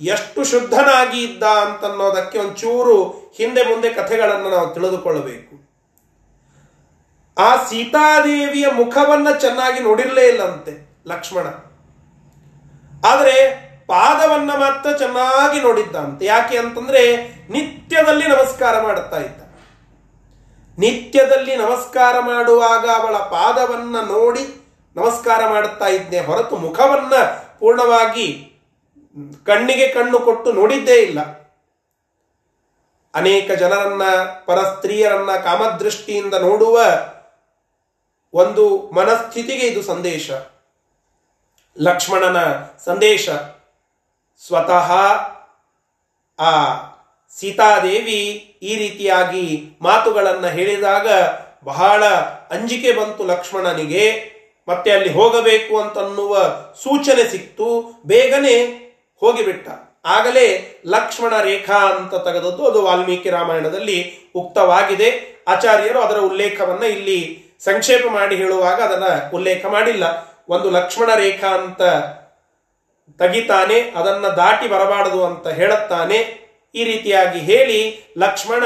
ಎಷ್ಟು ಶುದ್ಧನಾಗಿ ಇದ್ದ ಅಂತನ್ನೋದಕ್ಕೆ ಒಂಚೂರು ಹಿಂದೆ ಮುಂದೆ ಕಥೆಗಳನ್ನು ನಾವು ತಿಳಿದುಕೊಳ್ಳಬೇಕು. ಆ ಸೀತಾದೇವಿಯ ಮುಖವನ್ನ ಚೆನ್ನಾಗಿ ನೋಡಿರಲೇ ಇಲ್ಲಂತೆ ಲಕ್ಷ್ಮಣ. ಆದರೆ ಪಾದವನ್ನ ಮಾತ್ರ ಚೆನ್ನಾಗಿ ನೋಡಿದ್ದಂತೆ. ಯಾಕೆ ಅಂತಂದ್ರೆ ನಿತ್ಯದಲ್ಲಿ ನಮಸ್ಕಾರ ಮಾಡುತ್ತಾ ಇದ್ದ. ನಿತ್ಯದಲ್ಲಿ ನಮಸ್ಕಾರ ಮಾಡುವಾಗ ಅವಳ ಪಾದವನ್ನ ನೋಡಿ ನಮಸ್ಕಾರ ಮಾಡುತ್ತಾ ಇದ್ದೆ ಹೊರತು ಮುಖವನ್ನ ಪೂರ್ಣವಾಗಿ ಕಣ್ಣಿಗೆ ಕಣ್ಣು ಕೊಟ್ಟು ನೋಡಿದ್ದೇ ಇಲ್ಲ. ಅನೇಕ ಜನರನ್ನ, ಪರ ಸ್ತ್ರೀಯರನ್ನ ಕಾಮದೃಷ್ಟಿಯಿಂದ ನೋಡುವ ಒಂದು ಮನಸ್ಥಿತಿಗೆ ಇದು ಸಂದೇಶ. ಲಕ್ಷ್ಮಣನ ಸಂದೇಶ. ಸ್ವತಃ ಆ ಸೀತಾದೇವಿ ಈ ರೀತಿಯಾಗಿ ಮಾತುಗಳನ್ನು ಹೇಳಿದಾಗ ಬಹಳ ಅಂಜಿಕೆ ಬಂತು ಲಕ್ಷ್ಮಣನಿಗೆ. ಮತ್ತೆ ಅಲ್ಲಿ ಹೋಗಬೇಕು ಅಂತನ್ನುವ ಸೂಚನೆ ಸಿಕ್ತು. ಬೇಗನೆ ಹೋಗಿಬಿಟ್ಟ. ಆಗಲೇ ಲಕ್ಷ್ಮಣ ರೇಖಾ ಅಂತ ತೆಗೆದದ್ದು ಅದು ವಾಲ್ಮೀಕಿ ರಾಮಾಯಣದಲ್ಲಿ ಉಕ್ತವಾಗಿದೆ. ಆಚಾರ್ಯರು ಅದರ ಉಲ್ಲೇಖವನ್ನ ಇಲ್ಲಿ ಸಂಕ್ಷೇಪ ಮಾಡಿ ಹೇಳುವಾಗ ಅದನ್ನು ಉಲ್ಲೇಖ ಮಾಡಿಲ್ಲ. ಒಂದು ಲಕ್ಷ್ಮಣ ರೇಖಾ ಅಂತ ತೆಗಿತಾನೆ, ಅದನ್ನ ದಾಟಿ ಬರಬಾರದು ಅಂತ ಹೇಳುತ್ತಾನೆ. ಈ ರೀತಿಯಾಗಿ ಹೇಳಿ ಲಕ್ಷ್ಮಣ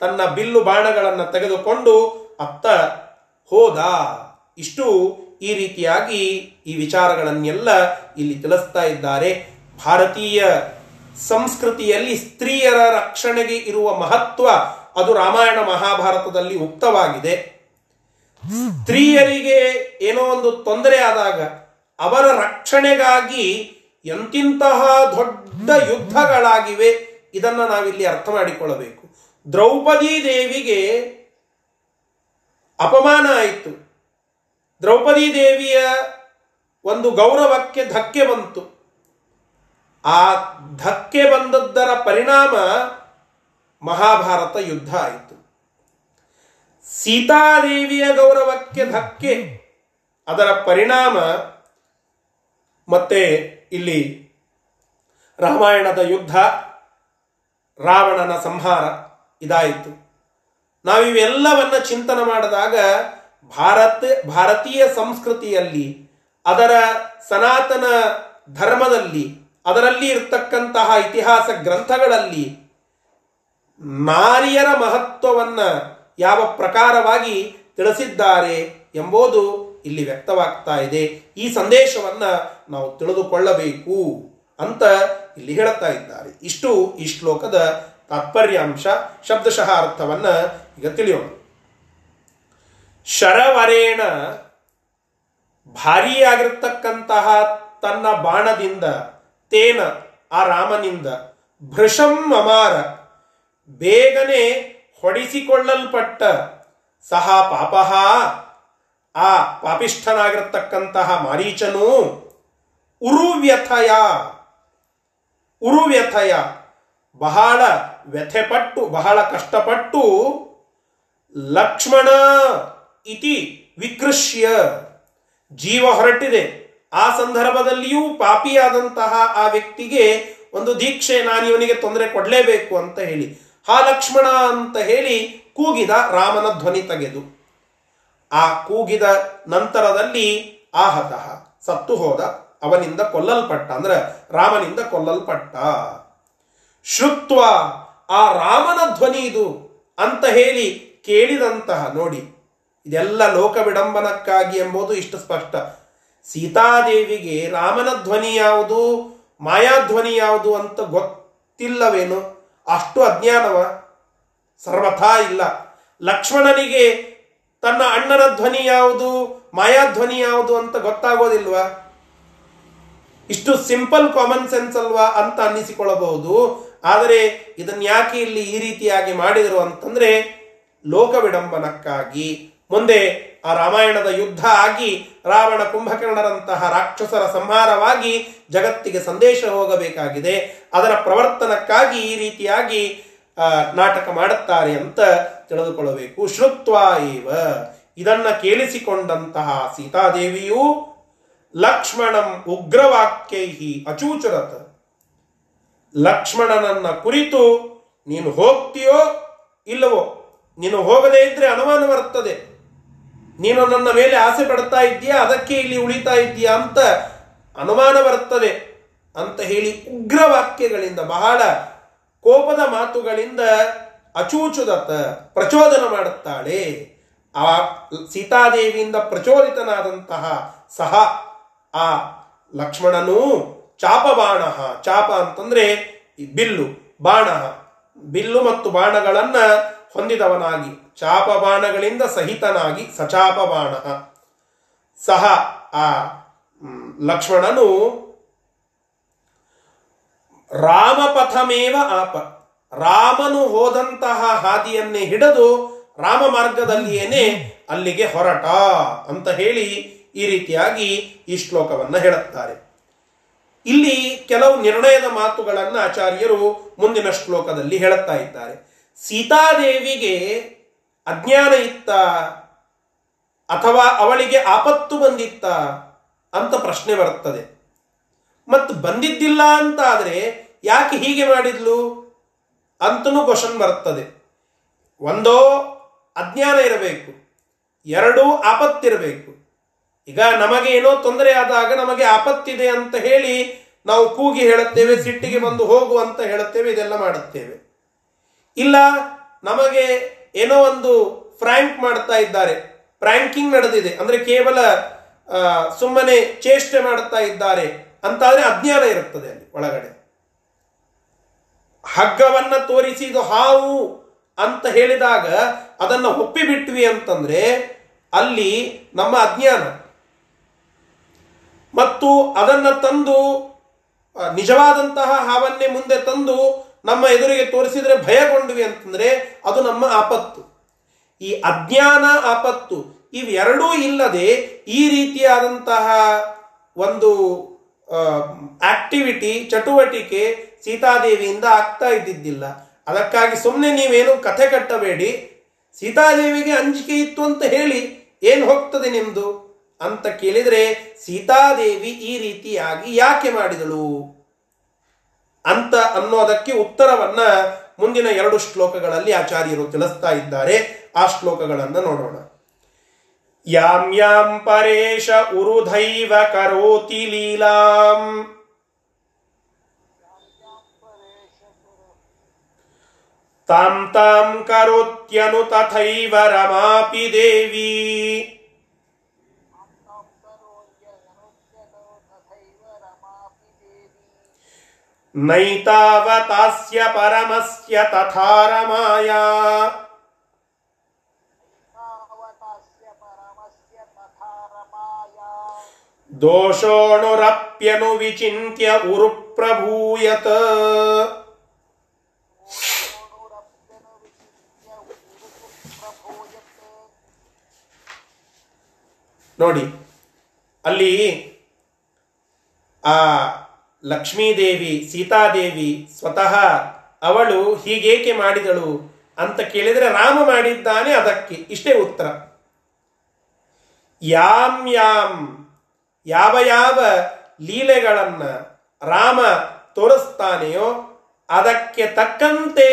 ತನ್ನ ಬಿಲ್ಲು ಬಾಣಗಳನ್ನು ತೆಗೆದುಕೊಂಡು ಅತ್ತ ಹೋದ. ಇಷ್ಟು ಈ ರೀತಿಯಾಗಿ ಈ ವಿಚಾರಗಳನ್ನೆಲ್ಲ ಇಲ್ಲಿ ತಿಳಿಸ್ತಾ ಇದ್ದಾರೆ. ಭಾರತೀಯ ಸಂಸ್ಕೃತಿಯಲ್ಲಿ ಸ್ತ್ರೀಯರ ರಕ್ಷಣೆಗೆ ಇರುವ ಮಹತ್ವ ಅದು ರಾಮಾಯಣ ಮಹಾಭಾರತದಲ್ಲಿ ಉಕ್ತವಾಗಿದೆ. ಸ್ತ್ರೀಯರಿಗೆ ಏನೋ ಒಂದು ತೊಂದರೆ ಆದಾಗ ಅವರ ರಕ್ಷಣೆಗಾಗಿ ಎಂತಿಂತಹ ದೊಡ್ಡ ಯುದ್ಧಗಳಾಗಿವೆ, ಇದನ್ನು ನಾವಿಲ್ಲಿ ಅರ್ಥ ಮಾಡಿಕೊಳ್ಳಬೇಕು. ದ್ರೌಪದಿ ದೇವಿಗೆ ಅಪಮಾನ ಆಯಿತು. ದ್ರೌಪದಿ ದೇವಿಯ ಒಂದು ಗೌರವಕ್ಕೆ ಧಕ್ಕೆ ಬಂತು. ಆ ಧಕ್ಕೆ ಬಂದದ್ದರ ಪರಿಣಾಮ ಮಹಾಭಾರತ ಯುದ್ಧ ಆಯಿತು. ಸೀತಾದೇವಿಯ ಗೌರವಕ್ಕೆ ಧಕ್ಕೆ, ಅದರ ಪರಿಣಾಮ ಮತ್ತೆ ಇಲ್ಲಿ ರಾಮಾಯಣದ ಯುದ್ಧ, ರಾವಣನ ಸಂಹಾರ ಇದಾಯಿತು. ನಾವಿವೆಲ್ಲವನ್ನ ಚಿಂತನೆ ಮಾಡಿದಾಗ ಭಾರತ, ಭಾರತೀಯ ಸಂಸ್ಕೃತಿಯಲ್ಲಿ, ಅದರ ಸನಾತನ ಧರ್ಮದಲ್ಲಿ, ಅದರಲ್ಲಿ ಇರ್ತಕ್ಕಂತಹ ಇತಿಹಾಸ ಗ್ರಂಥಗಳಲ್ಲಿ ನಾರಿಯರ ಮಹತ್ವವನ್ನು ಯಾವ ಪ್ರಕಾರವಾಗಿ ತಿಳಿಸಿದ್ದಾರೆ ಎಂಬುದು ಇಲ್ಲಿ ವ್ಯಕ್ತವಾಗ್ತಾ ಇದೆ. ಈ ಸಂದೇಶವನ್ನ ನಾವು ತಿಳಿದುಕೊಳ್ಳಬೇಕು ಅಂತ ಇಲ್ಲಿ ಹೇಳುತ್ತಾ ಇದ್ದಾರೆ. ಇಷ್ಟು ಈ ಶ್ಲೋಕದ ತಾತ್ಪರ್ಯಾಂಶ, ಶಬ್ದಶಃ ಅರ್ಥವನ್ನ ಈಗ ತಿಳಿಯೋಣ. ಶರವರೇಣ ಭಾರಿಯಾಗಿರ್ತಕ್ಕಂತಹ ತನ್ನ ಬಾಣದಿಂದ, ತೇನ ಆ ರಾಮನಿಂದ, ಭೃಶಂ ಅಮಾರ, ಬೇಗನೆ ಹೊಡಿಸಿಕೊಳ್ಳಲ್ಪಟ್ಟ, ಸಹ ಪಾಪಃ ಆ ಪಾಪಿಷ್ಠನಾಗಿರತಕ್ಕಂತಹ ಮಾರೀಚನು ಉರುವ್ಯಥಯ. ಉರುವ್ಯಥಯ. ಬಹಳ ವ್ಯಥೆಪಟ್ಟು, ಬಹಳ ಕಷ್ಟಪಟ್ಟು ಲಕ್ಷ್ಮಣ ಇತಿ ವಿಕೃಷ್ಯ. ಜೀವ ಹೊರಟಿದೆ. ಆ ಸಂದರ್ಭದಲ್ಲಿಯೂ ಪಾಪಿಯಾದಂತಹ ಆ ವ್ಯಕ್ತಿಗೆ ಒಂದು ದೀಕ್ಷೆ ನಾನು ಇವನಿಗೆ ತೊಂದರೆ ಕೊಡಲೇಬೇಕು ಅಂತ ಹೇಳಿ. ಹಾ ಲಕ್ಷ್ಮಣ ಅಂತ ಹೇಳಿ ಕೂಗಿದ ರಾಮನ ಧ್ವನಿ ತೆಗೆದು. ಆ ಕೂಗಿದ ನಂತರದಲ್ಲಿ ಆಹತ. ಸತ್ತು ಹೋದ, ಅವನಿಂದ ಕೊಲ್ಲಲ್ಪಟ್ಟ, ಅಂದ್ರೆ ರಾಮನಿಂದ ಕೊಲ್ಲಲ್ಪಟ್ಟ. ಶುತ್ವ ಆ ರಾಮನ ಧ್ವನಿ ಇದು ಅಂತ ಹೇಳಿ ಕೇಳಿದಂತಹ ನೋಡಿ. ಇದೆಲ್ಲ ಲೋಕ ವಿಡಂಬನಕ್ಕಾಗಿ ಎಂಬುದು ಇಷ್ಟು ಸ್ಪಷ್ಟ. ಸೀತಾದೇವಿಗೆ ರಾಮನ ಧ್ವನಿ ಯಾವುದು ಮಾಯಾಧ್ವನಿ ಯಾವುದು ಅಂತ ಗೊತ್ತಿಲ್ಲವೇನು? ಅಷ್ಟು ಅಜ್ಞಾನವ? ಸರ್ವಥಾ ಇಲ್ಲ. ಲಕ್ಷ್ಮಣನಿಗೆ ತನ್ನ ಅಣ್ಣನ ಧ್ವನಿ ಯಾವುದು ಮಾಯಾಧ್ವನಿ ಯಾವುದು ಅಂತ ಗೊತ್ತಾಗೋದಿಲ್ವಾ? ಇಷ್ಟು ಸಿಂಪಲ್ ಕಾಮನ್ ಸೆನ್ಸ್ ಅಲ್ವಾ ಅಂತ ಅನ್ನಿಸಿಕೊಳ್ಳಬಹುದು. ಆದರೆ ಇದನ್ನ ಯಾಕೆ ಇಲ್ಲಿ ಈ ರೀತಿಯಾಗಿ ಮಾಡಿದರು ಅಂತಂದ್ರೆ, ಲೋಕ ವಿಡಂಬನಕ್ಕಾಗಿ. ಮುಂದೆ ಆ ರಾಮಾಯಣದ ಯುದ್ಧ ಆಗಿ ರಾವಣ ಕುಂಭಕರ್ಣರಂತಹ ರಾಕ್ಷಸರ ಸಂಹಾರವಾಗಿ ಜಗತ್ತಿಗೆ ಸಂದೇಶ ಹೋಗಬೇಕಾಗಿದೆ. ಅದರ ಪ್ರವರ್ತನಕ್ಕಾಗಿ ಈ ರೀತಿಯಾಗಿ ನಾಟಕ ಮಾಡುತ್ತಾರೆ ಅಂತ ತಿಳಿದುಕೊಳ್ಳಬೇಕು. ಶ್ರುತ್ವ ಏವ? ಇದನ್ನ ಕೇಳಿಸಿಕೊಂಡಂತಹ ಸೀತಾದೇವಿಯು ಲಕ್ಷ್ಮಣಂ ಉಗ್ರವಾಕ್ಯೈಹಿ ಅಚೂಚರತ. ಲಕ್ಷ್ಮಣನನ್ನ ಕುರಿತು ನೀನು ಹೋಗ್ತೀಯೋ ಇಲ್ಲವೋ? ನೀನು ಹೋಗದೇ ಇದ್ರೆ ಅನುಮಾನ ಬರ್ತದೆ ನೀನು ನನ್ನ ಮೇಲೆ ಆಸೆ ಪಡ್ತಾ ಇದ್ದೀಯಾ? ಅದಕ್ಕೆ ಇಲ್ಲಿ ಉಳಿತಾ ಇದ್ದೀಯಾ ಅಂತ ಅನುಮಾನ ಬರ್ತದೆ ಅಂತ ಹೇಳಿ ಉಗ್ರ ವಾಕ್ಯಗಳಿಂದ ಬಹಳ ಕೋಪದ ಮಾತುಗಳಿಂದ ಅಚೂಚುದತ್ತ ಪ್ರಚೋದನ ಮಾಡುತ್ತಾಳೆ. ಆ ಸೀತಾದೇವಿಯಿಂದ ಪ್ರಚೋದಿತನಾದಂತಹ ಸಹ ಆ ಲಕ್ಷ್ಮಣನು ಚಾಪಬಾಣ ಚಾಪ ಅಂತಂದ್ರೆ ಬಿಲ್ಲು ಬಾಣ ಬಿಲ್ಲು ಮತ್ತು ಬಾಣಗಳನ್ನ ಹೊಂದಿದವನಾಗಿ ಚಾಪ ಬಾಣಗಳಿಂದ ಸಹಿತನಾಗಿ ಸಚಾಪ ಬಾಣ ಸಹ ಆ ಲಕ್ಷ್ಮಣನು ರಾಮಪಥಮೇವ ಆಪ ರಾಮನು ಹೋದಂತಹ ಹಾದಿಯನ್ನೇ ಹಿಡಿದು ರಾಮ ಮಾರ್ಗದಲ್ಲಿಯೇನೆ ಅಲ್ಲಿಗೆ ಹೊರಟ ಅಂತ ಹೇಳಿ ಈ ರೀತಿಯಾಗಿ ಈ ಶ್ಲೋಕವನ್ನ ಹೇಳುತ್ತಾರೆ. ಇಲ್ಲಿ ಕೆಲವು ನಿರ್ಣಯದ ಮಾತುಗಳನ್ನು ಆಚಾರ್ಯರು ಮುಂದಿನ ಶ್ಲೋಕದಲ್ಲಿ ಹೇಳುತ್ತಾ ಇದ್ದಾರೆ. ಸೀತಾದೇವಿಗೆ ಅಜ್ಞಾನ ಇತ್ತ ಅಥವಾ ಅವಳಿಗೆ ಆಪತ್ತು ಬಂದಿತ್ತ ಅಂತ ಪ್ರಶ್ನೆ ಬರುತ್ತದೆ. ಮತ್ತು ಬಂದಿದ್ದಿಲ್ಲ ಅಂತ ಆದ್ರೆ ಯಾಕೆ ಹೀಗೆ ಮಾಡಿದ್ಲು? ಅಂತನೂ ಕ್ವಶನ್ ಬರ್ತದೆ ಒಂದೋ ಅಜ್ಞಾನ ಇರಬೇಕು, ಎರಡೂ ಆಪತ್ತಿರಬೇಕು. ಈಗ ನಮಗೆ ಏನೋ ತೊಂದರೆ ಆದಾಗ ನಮಗೆ ಆಪತ್ತಿದೆ ಅಂತ ಹೇಳಿ ನಾವು ಕೂಗಿ ಹೇಳುತ್ತೇವೆ, ಸಿಟ್ಟಿಗೆ ಬಂದು ಹೋಗು ಅಂತ ಹೇಳುತ್ತೇವೆ, ಇದೆಲ್ಲ ಮಾಡುತ್ತೇವೆ. ಇಲ್ಲ, ನಮಗೆ ಏನೋ ಒಂದು ಫ್ರ್ಯಾಂಕ್ ಮಾಡ್ತಾ ಇದ್ದಾರೆ ಫ್ರ್ಯಾಂಕಿಂಗ್ ನಡೆದಿದೆ, ಅಂದ್ರೆ ಕೇವಲ ಸುಮ್ಮನೆ ಚೇಷ್ಟೆ ಮಾಡುತ್ತಾ ಇದ್ದಾರೆ, ಅಂತಾದರೆ ಅಜ್ಞಾನ ಇರುತ್ತದೆ ಅಲ್ಲಿ ಒಳಗಡೆ. ಹಗ್ಗವನ್ನ ಇದು ಹಾವು ಅಂತ ಹೇಳಿದಾಗ ಅದನ್ನು ಒಪ್ಪಿಬಿಟ್ವಿ ಅಂತಂದ್ರೆ ಅಲ್ಲಿ ನಮ್ಮ ಅಜ್ಞಾನ. ಮತ್ತು ಅದನ್ನು ತಂದು ನಿಜವಾದಂತಹ ಹಾವನ್ನೇ ಮುಂದೆ ತಂದು ನಮ್ಮ ಎದುರಿಗೆ ತೋರಿಸಿದ್ರೆ ಭಯಗೊಂಡ್ವಿ ಅಂತಂದ್ರೆ ಅದು ನಮ್ಮ ಆಪತ್ತು. ಈ ಅಜ್ಞಾನ ಆಪತ್ತು ಇವೆರಡೂ ಇಲ್ಲದೆ ಈ ರೀತಿಯಾದಂತಹ ಒಂದು ಆಕ್ಟಿವಿಟಿ ಚಟುವಟಿಕೆ ಸೀತಾದೇವಿಯಿಂದ ಆಗ್ತಾ ಇದ್ದಿದ್ದಿಲ್ಲ. ಅದಕ್ಕಾಗಿ ಸುಮ್ಮನೆ ನೀವೇನು ಕಥೆ ಕಟ್ಟಬೇಡಿ. ಸೀತಾದೇವಿಗೆ ಅಂಜಿಕೆ ಇತ್ತು ಅಂತ ಹೇಳಿ ಏನು ಹೋಗ್ತದೆ ನಿಮ್ದು? ಅಂತ ಕೇಳಿದರೆ ಸೀತಾದೇವಿ ಈ ರೀತಿಯಾಗಿ ಯಾಕೆ ಮಾಡಿದಳು? ಅಂತ ಅನ್ನೋದಕ್ಕೆ ಉತ್ತರವನ್ನ ಮುಂದಿನ ಎರಡು ಶ್ಲೋಕಗಳಲ್ಲಿ ಆಚಾರ್ಯರು ತಿಳಿಸ್ತಾ ಇದ್ದಾರೆ. ಆ ಶ್ಲೋಕಗಳನ್ನು ನೋಡೋಣ. ಯಾಂ ಯಾಂ ಪರೇಶ ಉರುಧೈವ ಕರೋತಿ ಲೀಲಾಂ. तम तम करोत्यनु तथैव रमापि देवी। नैतावतास्य परमस्य तथा रमाया। दोषोऽणुरप्यनुविचिन्त्य उरुप्रभूयत्। ನೋಡಿ, ಅಲ್ಲಿ ಆ ಲಕ್ಷ್ಮೀದೇವಿ, ಸೀತಾದೇವಿ ಸ್ವತಃ ಅವಳು ಹೀಗೇಕೆ ಮಾಡಿದಳು ಅಂತ ಕೇಳಿದರೆ ರಾಮ ಮಾಡಿದ್ದಾನೆ ಅದಕ್ಕೆ, ಇಷ್ಟೇ ಉತ್ತರ. ಯಾಮ್ ಯಾಮ್ ಯಾವ ಯಾವ ಲೀಲೆಗಳನ್ನು ರಾಮ ತೋರಿಸ್ತಾನೆಯೋ ಅದಕ್ಕೆ ತಕ್ಕಂತೆ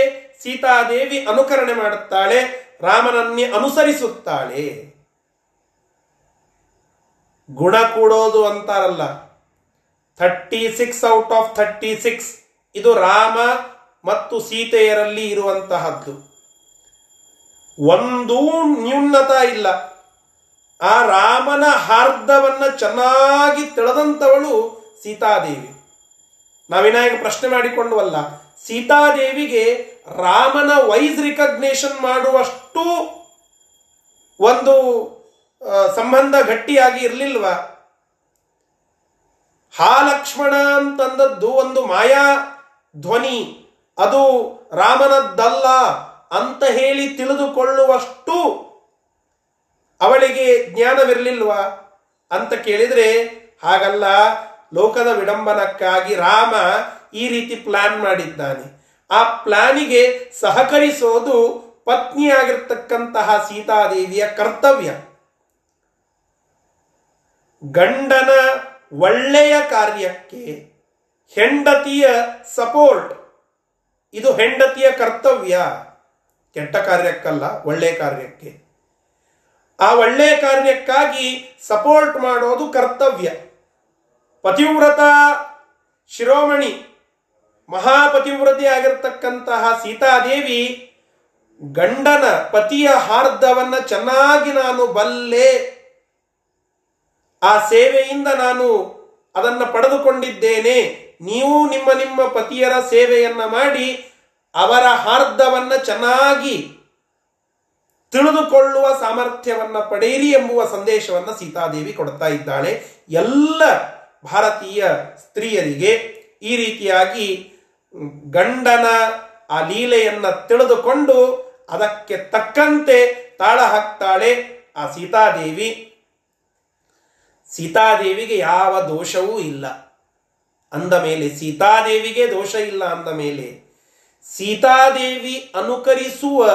ಸೀತಾದೇವಿ ಅನುಕರಣೆ ಮಾಡುತ್ತಾಳೆ, ರಾಮನನ್ನೇ ಅನುಸರಿಸುತ್ತಾಳೆ. ಗುಣ ಕೂಡೋದು ಅಂತಾರಲ್ಲ. Thirty six out of thirty six ಇದು ರಾಮ ಮತ್ತು ಸೀತೆಯರಲ್ಲಿ ಇರುವಂತಹದ್ದು. ಒಂದೂ ನ್ಯೂನತ ಇಲ್ಲ. ಆ ರಾಮನ ಹಾರ್ದವನ್ನ ಚೆನ್ನಾಗಿ ತಿಳಿದಂಥವಳು ಸೀತಾದೇವಿ. ನಾವಿನಾಗ ಪ್ರಶ್ನೆ ಮಾಡಿಕೊಂಡವಲ್ಲ ಸೀತಾದೇವಿಗೆ ರಾಮನ ವೈಸ್ ರಿಕಗ್ನೇಷನ್ ಮಾಡುವಷ್ಟು ಒಂದು ಸಂಬಂಧ ಗಟ್ಟಿಯಾಗಿ ಇರಲಿಲ್ವ? ಹಾ ಲಕ್ಷ್ಮಣ ಅಂತಂದದ್ದು ಒಂದು ಮಾಯಾ ಧ್ವನಿ. ಅದು ರಾಮನದ್ದಲ್ಲ ಅಂತ ಹೇಳಿ ತಿಳಿದುಕೊಳ್ಳುವಷ್ಟು ಅವಳಿಗೆ ಜ್ಞಾನವಿರಲಿಲ್ವ? ಅಂತ ಕೇಳಿದರೆ, ಹಾಗಲ್ಲ, ಲೋಕದ ವಿಡಂಬನಕ್ಕಾಗಿ ರಾಮ ಈ ರೀತಿ ಪ್ಲಾನ್ ಮಾಡಿದ್ದಾನೆ. ಆ ಪ್ಲಾನಿಗೆ ಸಹಕರಿಸೋದು ಪತ್ನಿಯಾಗಿರ್ತಕ್ಕಂತಹ ಸೀತಾದೇವಿಯ ಕರ್ತವ್ಯ. ಗಂಡನ ಒಳ್ಳೆಯ ಕಾರ್ಯಕ್ಕೆ ಹೆಂಡತಿಯ ಸಪೋರ್ಟ್. ಇದು ಹೆಂಡತಿಯ ಕರ್ತವ್ಯ. ಕೆಟ್ಟ ಕಾರ್ಯಕ್ಕಲ್ಲ ಒಳ್ಳೆಯ ಕಾರ್ಯಕ್ಕೆ. ಆ ಒಳ್ಳೆಯ ಕಾರ್ಯಕ್ಕಾಗಿ ಸಪೋರ್ಟ್ ಮಾಡೋದು ಕರ್ತವ್ಯ. ಪತಿವ್ರತ ಶಿರೋಮಣಿ, ಮಹಾಪತಿವ್ರತಿ ಆಗಿರ್ತಕ್ಕಂತಹ ಸೀತಾದೇವಿ ಗಂಡನ ಪತಿಯ ಹಾರ್ದವನ್ನ ಚೆನ್ನಾಗಿ ನಾನು ಬಲ್ಲೆ ಆ ಸೇವೆಯಿಂದ ನಾನು ಅದನ್ನು ಪಡೆದುಕೊಂಡಿದ್ದೇನೆ. ನೀವು ನಿಮ್ಮ ನಿಮ್ಮ ಪತಿಯರ ಸೇವೆಯನ್ನ ಮಾಡಿ ಅವರ ಹಾರ್ದವನ್ನು ಚೆನ್ನಾಗಿ ತಿಳಿದುಕೊಳ್ಳುವ ಸಾಮರ್ಥ್ಯವನ್ನು ಪಡೆಯಿರಿ ಎಂಬುವ ಸಂದೇಶವನ್ನು ಸೀತಾದೇವಿ ಕೊಡ್ತಾ ಇದ್ದಾಳೆ. ಎಲ್ಲ ಭಾರತೀಯ ಸ್ತ್ರೀಯರಿಗೆ ಈ ರೀತಿಯಾಗಿ ಗಂಡನ ಆ ಲೀಲೆಯನ್ನು ತಿಳಿದುಕೊಂಡು ಅದಕ್ಕೆ ತಕ್ಕಂತೆ ತಾಳ ಹಾಕ್ತಾಳೆ ಆ ಸೀತಾದೇವಿ. ಸೀತಾದೇವಿಗೆ ಯಾವ ದೋಷವೂ ಇಲ್ಲ. ಅಂದ ಮೇಲೆ ಸೀತಾದೇವಿಗೆ ದೋಷ ಇಲ್ಲ ಅಂದ ಮೇಲೆ ಸೀತಾದೇವಿ ಅನುಕರಿಸುವ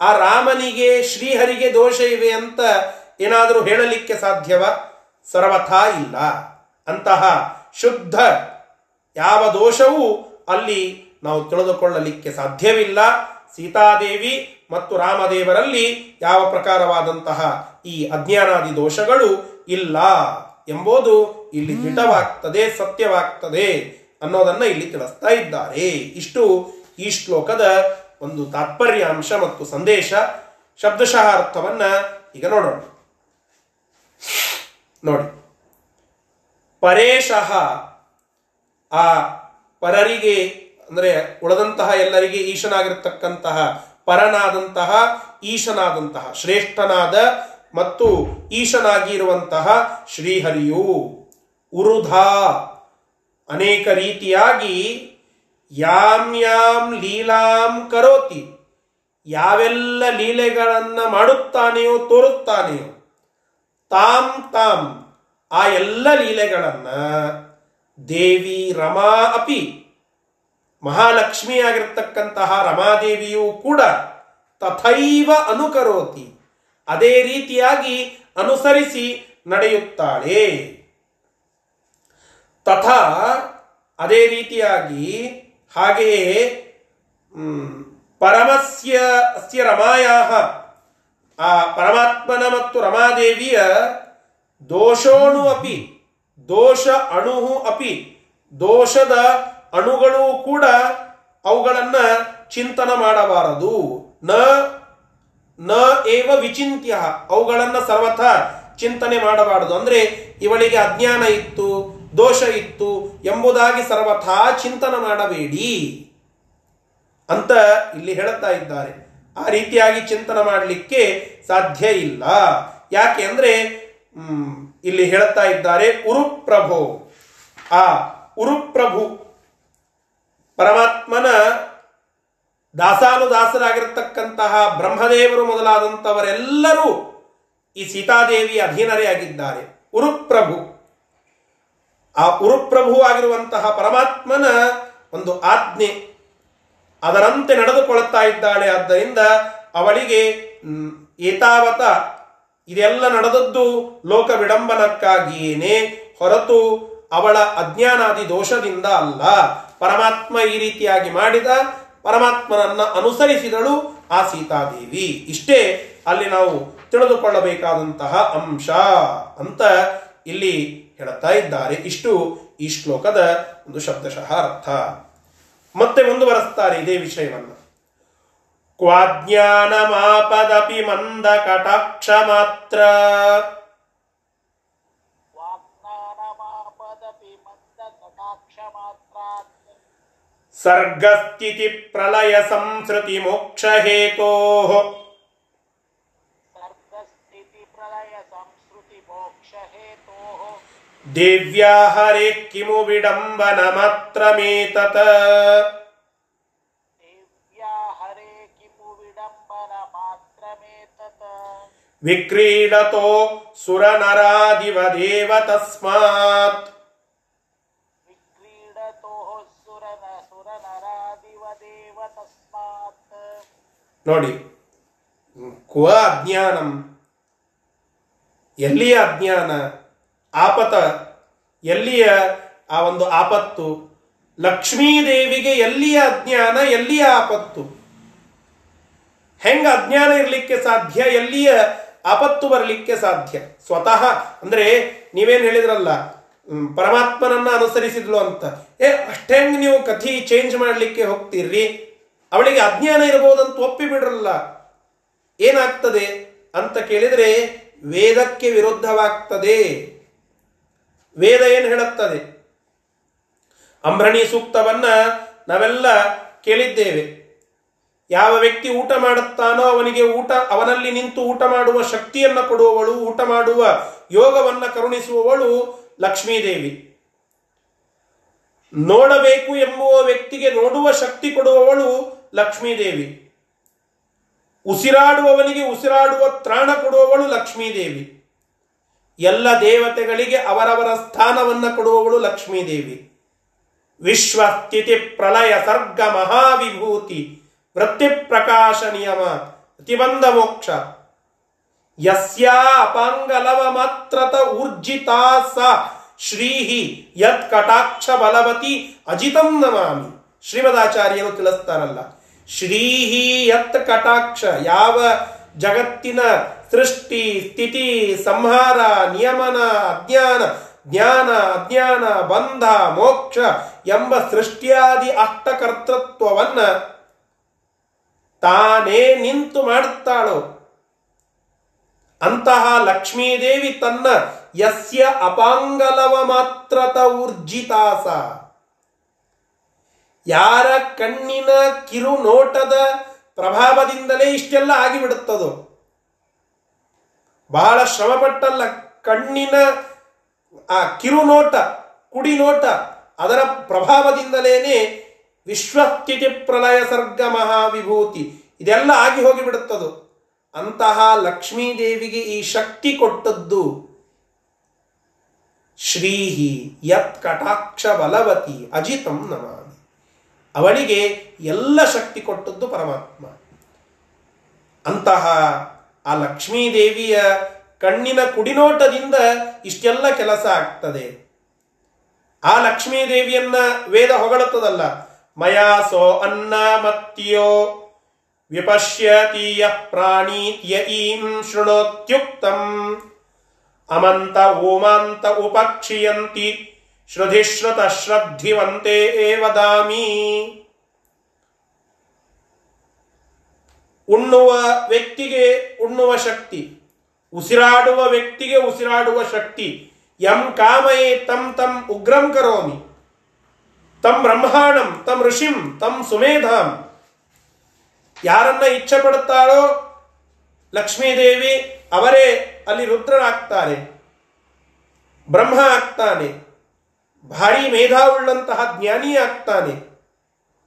ಆ ರಾಮನಿಗೆ, ಶ್ರೀಹರಿಗೆ ದೋಷ ಇವೆ ಅಂತ ಏನಾದರೂ ಹೇಳಲಿಕ್ಕೆ ಸಾಧ್ಯವ? ಸರ್ವಥಾ ಇಲ್ಲ. ಅಂತಹ ಶುದ್ಧ ಯಾವ ದೋಷವೂ ಅಲ್ಲಿ ನಾವು ತಿಳಿದುಕೊಳ್ಳಲಿಕ್ಕೆ ಸಾಧ್ಯವಿಲ್ಲ. ಸೀತಾದೇವಿ ಮತ್ತು ರಾಮದೇವರಲ್ಲಿ ಯಾವ ಪ್ರಕಾರವಾದಂತಹ ಈ ಅಜ್ಞಾನಾದಿ ದೋಷಗಳು ಇಲ್ಲ ಎಂಬುದು ಇಲ್ಲಿ ದಿಟವಾಗ್ತದೆ ಸತ್ಯವಾಗ್ತದೆ ಅನ್ನೋದನ್ನ ಇಲ್ಲಿ ತಿಳಿಸ್ತಾ ಇದ್ದಾರೆ. ಇಷ್ಟು ಈ ಶ್ಲೋಕದ ಒಂದು ತಾತ್ಪರ್ಯಾಂಶ ಮತ್ತು ಸಂದೇಶ ಶಬ್ದಶಃ ಅರ್ಥವನ್ನ ಈಗ ನೋಡೋಣ. ನೋಡಿ. ಪರೇಶಃ ಆ ಪರರಿಗೆ ಅಂದರೆ ಉಳದಂತಹ ಎಲ್ಲರಿಗೆ ಈಶನಾಗಿರ್ತಕ್ಕಂತಹ ಪರನಾದಂತಹ ಈಶನಾದಂತಹ ಶ್ರೇಷ್ಠನಾದ ಮತ್ತು ಈಶನಾಗಿರುವಂತಹ ಶ್ರೀಹರಿಯು ಉರುಧ. ಅನೇಕ ರೀತಿಯಾಗಿ ಯಾಂ ಯಾಂ ಲೀಲಾಂ ಕರೋತಿ. ಯಾವೆಲ್ಲ ಲೀಲೆಗಳನ್ನು ಮಾಡುತ್ತಾನೆಯೋ ತೋರುತ್ತಾನೆಯೋ, ತಾಂ ತಾಂ ಆ ಎಲ್ಲ ಲೀಲೆಗಳನ್ನು ದೇವಿ ರಮಾ ಅಪಿ ಮಹಾಲಕ್ಷ್ಮಿಯಾಗಿರ್ತಕ್ಕಂತಹ ರಮಾದೇವಿಯೂ ಕೂಡ ತಥೈವ ಅನುಕರೋತಿ. ಅದೇ ರೀತಿಯಾಗಿ ಅನುಸರಿಸಿ ನಡೆಯುತ್ತಾಳೆ. ತಥಾ ಅದೇ ರೀತಿಯಾಗಿ ಹಾಗೆಯೇ ಪರಮಸ್ಯ, ಅಸ್ಯ ರಮಾಯಾ ಆ ಪರಮಾತ್ಮನ ಮತ್ತು ರಮಾದೇವಿಯ ದೋಷೋಣು ಅಪಿ, ದೋಷ ಅಣು ಅಪಿ, ದೋಷದ ಅಣುಗಳು ಕೂಡ ಅವುಗಳನ್ನು ಚಿಂತನ ಮಾಡಬಾರದು. ನ ನ ಏವ ವಿಚಿಂತ್ಯ, ಅವುಗಳನ್ನು ಸರ್ವಥ ಚಿಂತನೆ ಮಾಡಬಾರದು. ಅಂದ್ರೆ ಇವಳಿಗೆ ಅಜ್ಞಾನ ಇತ್ತು, ದೋಷ ಇತ್ತು ಎಂಬುದಾಗಿ ಸರ್ವಥಾ ಚಿಂತನೆ ಮಾಡಬೇಡಿ ಅಂತ ಇಲ್ಲಿ ಹೇಳುತ್ತಾ ಇದ್ದಾರೆ. ಆ ರೀತಿಯಾಗಿ ಚಿಂತನ ಮಾಡಲಿಕ್ಕೆ ಸಾಧ್ಯ ಇಲ್ಲ. ಯಾಕೆ ಅಂದ್ರೆ ಇಲ್ಲಿ ಹೇಳುತ್ತಾ ಇದ್ದಾರೆ, ಉರುಪ್ರಭು. ಆ ಉರುಪ್ರಭು ಪರಮಾತ್ಮನ ದಾಸಾನುದಾಸರಾಗಿರ್ತಕ್ಕಂತಹ ಬ್ರಹ್ಮದೇವರು ಮೊದಲಾದಂಥವರೆಲ್ಲರೂ ಈ ಸೀತಾದೇವಿ ಅಧೀನರೇ ಆಗಿದ್ದಾರೆ. ಉರುಪ್ರಭು. ಆ ಉರುಪ್ರಭು ಆಗಿರುವಂತಹ ಪರಮಾತ್ಮನ ಒಂದು ಆಜ್ಞೆ ಅದರಂತೆ ನಡೆದುಕೊಳ್ಳುತ್ತಾ ಇದ್ದಾಳೆ. ಆದ್ದರಿಂದ ಅವಳಿಗೆ ಏತಾವತ ಇದೆಲ್ಲ ನಡೆದದ್ದು ಲೋಕ ವಿಡಂಬನಕ್ಕಾಗಿಯೇನೆ ಹೊರತು ಅವಳ ಅಜ್ಞಾನಾದಿ ದೋಷದಿಂದ ಅಲ್ಲ. ಪರಮಾತ್ಮ ಈ ರೀತಿಯಾಗಿ ಮಾಡಿದ ಪರಮಾತ್ಮನನ್ನ ಅನುಸರಿಸಿದಳು ಆ ಸೀತಾದೇವಿ. ಇಷ್ಟೇ ಅಲ್ಲಿ ನಾವು ತಿಳಿದುಕೊಳ್ಳಬೇಕಾದಂತಹ ಅಂಶ ಅಂತ ಇಲ್ಲಿ ಹೇಳ್ತಾ ಇದ್ದಾರೆ. ಇಷ್ಟು ಈ ಶ್ಲೋಕದ ಒಂದು ಶಬ್ದಶಃ ಅರ್ಥ ಮತ್ತೆ ಮುಂದುವರೆಸ್ತಾರೆ ಇದೇ ವಿಷಯವನ್ನು. ಕ್ವಾಜ್ಞಾನಮಾಪದಪಿ ಮಂದ ಕಟಾಕ್ಷ ಮಾತ್ರ. ಸರ್ಗಸ್ಥಿತಿ ಪ್ರಲಯ ಸಂಸ್ಕೃತಿ ಮೋಕ್ಷ ಹೇತೋ ದೇವ್ಯಾ ಹರೇ ಕಿಮು ನೋಡಿ, ಕ್ವ ಅಜ್ಞಾನಂ? ಎಲ್ಲಿಯ ಅಜ್ಞಾನ? ಆಪತ, ಎಲ್ಲಿಯ ಆ ಒಂದು ಆಪತ್ತು? ಲಕ್ಷ್ಮೀದೇವಿಗೆ ಎಲ್ಲಿಯ ಅಜ್ಞಾನ, ಎಲ್ಲಿಯ ಆಪತ್ತು? ಹೆಂಗ ಅಜ್ಞಾನ ಇರಲಿಕ್ಕೆ ಸಾಧ್ಯ, ಎಲ್ಲಿಯ ಆಪತ್ತು ಬರಲಿಕ್ಕೆ ಸಾಧ್ಯ? ಸ್ವತಃ, ಅಂದ್ರೆ ನೀವೇನು ಹೇಳಿದ್ರಲ್ಲ ಪರಮಾತ್ಮನನ್ನ ಅನುಸರಿಸಿದ್ಲು ಅಂತ. ಏ, ಅಷ್ಟೆಂಗ್ ನೀವು ಕಥಿ ಚೇಂಜ್ ಮಾಡಲಿಕ್ಕೆ ಹೋಗ್ತೀರ್ರಿ. ಅವಳಿಗೆ ಅಜ್ಞಾನ ಇರಬಹುದಂತ ಒಪ್ಪಿಬಿಡ್ರಲ್ಲ ಏನಾಗ್ತದೆ ಅಂತ ಕೇಳಿದರೆ ವೇದಕ್ಕೆ ವಿರುದ್ಧವಾಗ್ತದೆ. ವೇದ ಏನು ಹೇಳುತ್ತದೆ? ಅಂಬ್ರಣಿ ಸೂಕ್ತವನ್ನ ನಾವೆಲ್ಲ ಕೇಳಿದ್ದೇವೆ. ಯಾವ ವ್ಯಕ್ತಿ ಊಟ ಮಾಡುತ್ತಾನೋ ಅವನಿಗೆ ಊಟ, ಅವನಲ್ಲಿ ನಿಂತು ಊಟ ಮಾಡುವ ಶಕ್ತಿಯನ್ನ ಕೊಡುವವಳು, ಊಟ ಮಾಡುವ ಯೋಗವನ್ನ ಕರುಣಿಸುವವಳು ಲಕ್ಷ್ಮೀದೇವಿ. ನೋಡಬೇಕು ಎಂಬುವ ವ್ಯಕ್ತಿಗೆ ನೋಡುವ ಶಕ್ತಿ ಕೊಡುವವಳು ಲಕ್ಷ್ಮೀದೇವಿ. ಉಸಿರಾಡುವವನಿಗೆ ಉಸಿರಾಡುವ ತ್ರಾಣ ಕೊಡುವವಳು ಲಕ್ಷ್ಮೀದೇವಿ. ಎಲ್ಲ ದೇವತೆಗಳಿಗೆ ಅವರವರ ಸ್ಥಾನವನ್ನ ಕೊಡುವವಳು ಲಕ್ಷ್ಮೀದೇವಿ. ವಿಶ್ವ ಸ್ಥಿತಿ ಪ್ರಳಯ ಸರ್ಗ ಮಹಾವಿಭೂತಿ ವೃತ್ತಿ ಪ್ರಕಾಶ ನಿಯಮ ಪ್ರತಿಬಂಧ ಮೋಕ್ಷ. ಯಸ್ಯಾ ಅಪಾಂಗಲವ ಮಾತ್ರತ ಊರ್ಜಿತಾ ಶ್ರೀಹಿ ಯತ್ ಕಟಾಕ್ಷ ಬಲವತಿ ಅಜಿತಂ ನಮಾಮಿ. ಶ್ರೀಮದಾಚಾರ್ಯರು ತಿಳಿಸ್ತಾರಲ್ಲ. ಶ್ರೀಹಿ ಯತ್ ಕಟಾಕ್ಷ, ಯಾವ ಜಗತ್ತಿನ ಸೃಷ್ಟಿ, ಸ್ಥಿತಿ, ಸಂಹಾರ, ನಿಯಮನ, ಅಜ್ಞಾನ, ಜ್ಞಾನ, ಅಜ್ಞಾನ, ಬಂಧ, ಮೋಕ್ಷ ಎಂಬ ಸೃಷ್ಟಿಯಾದಿ ಅಷ್ಟಕರ್ತೃತ್ವವನ್ನ ತಾನೇ ನಿಂತು ಮಾಡುತ್ತಾಳು. ಅಂತಹ ಲಕ್ಷ್ಮೀದೇವಿ ತನ್ನ ಯಸ್ಯ ಅಪಾಂಗಲವ ಮಾತ್ರತ ಊರ್ಜಿತಾಸ. ಯಾರ ಕಣ್ಣಿನ ಕಿರು ನೋಟದ ಪ್ರಭಾವದಿಂದಲೇ ಇಷ್ಟೆಲ್ಲ ಆಗಿಬಿಡುತ್ತದೋ? ಬಹಳ ಶ್ರಮಪಟ್ಟಲ್ಲ ಕಣ್ಣಿನ, ಆ ಕಿರು ನೋಟ ಕುಡಿ ನೋಟ ಅದರ ಪ್ರಭಾವದಿಂದಲೇನೆ ವಿಶ್ವಸ್ಥಿತಿ ಪ್ರಲಯ ಸರ್ಗ ಮಹಾವಿಭೂತಿ ಇದೆಲ್ಲ ಆಗಿ ಹೋಗಿಬಿಡುತ್ತದು? ಅಂತಹ ಲಕ್ಷ್ಮೀದೇವಿಗೆ ಈ ಶಕ್ತಿ ಕೊಟ್ಟದ್ದು ಶ್ರೀಹಿ ಯತ್ ಕಟಾಕ್ಷ ಬಲವತಿ ಅಜಿತಂ ನಮಾಮಿ ಅವಳಿಗೆ ಎಲ್ಲ ಶಕ್ತಿ ಕೊಟ್ಟದ್ದು ಪರಮಾತ್ಮ. ಅಂತಹ ಆ ಲಕ್ಷ್ಮೀದೇವಿಯ ಕಣ್ಣಿನ ಕುಡಿನೋಟದಿಂದ ಇಷ್ಟೆಲ್ಲ ಕೆಲಸ ಆಗ್ತದೆ. ಆ ಲಕ್ಷ್ಮೀದೇವಿಯನ್ನ ವೇದ ಹೊಗಳುತ್ತದಲ್ಲ ಮಯಾಸೋ ಅನ್ನ ಮತ್ತಿಯೋ ವಿಪಶ್ಯತೀಯ ಪ್ರಾಣೀತ್ಯ ಈಂ ಶೃಣೋತ್ಯುಕ್ತಂ, ಅಮಂತ ಓಮಾಂತ ಉಪಕ್ಷಿಯಂತಿ ಶ್ರುಧಿಶ್ರುತ ಶ್ರದ್ಧಿವಂತೆ ವದಾಮಿ ಉಣ್ಣುವ ವ್ಯಕ್ತಿಗೆ ಉಣ್ಣುವ ಶಕ್ತಿ ಉಸಿರಾಡುವ ವ್ಯಕ್ತಿಗೆ ಉಸಿರಾಡುವ ಶಕ್ತಿ ಯಂ ಕಾಮಯೇ ತಂ ತಂ ಉಗ್ರಂ ಕರೋಮಿ ತಂ ಬ್ರಹ್ಮಾಣಂ ತಂ ಋಷಿಂ ತಂ ಸುಮೇಧಾಂ ಯಾರನ್ನ ಇಚ್ಛೆ ಪಡುತ್ತಾಳೋ ಲಕ್ಷ್ಮೀದೇವಿ ಅವರೇ ಅಲ್ಲಿ ರುದ್ರನಾಗ್ತಾರೆ ಬ್ರಹ್ಮ ಆಗ್ತಾನೆ. ಭಾರಿ ಮೇಧಾವುಳ್ಳಂತಹ ಜ್ಞಾನಿ ಆಗ್ತಾನೆ.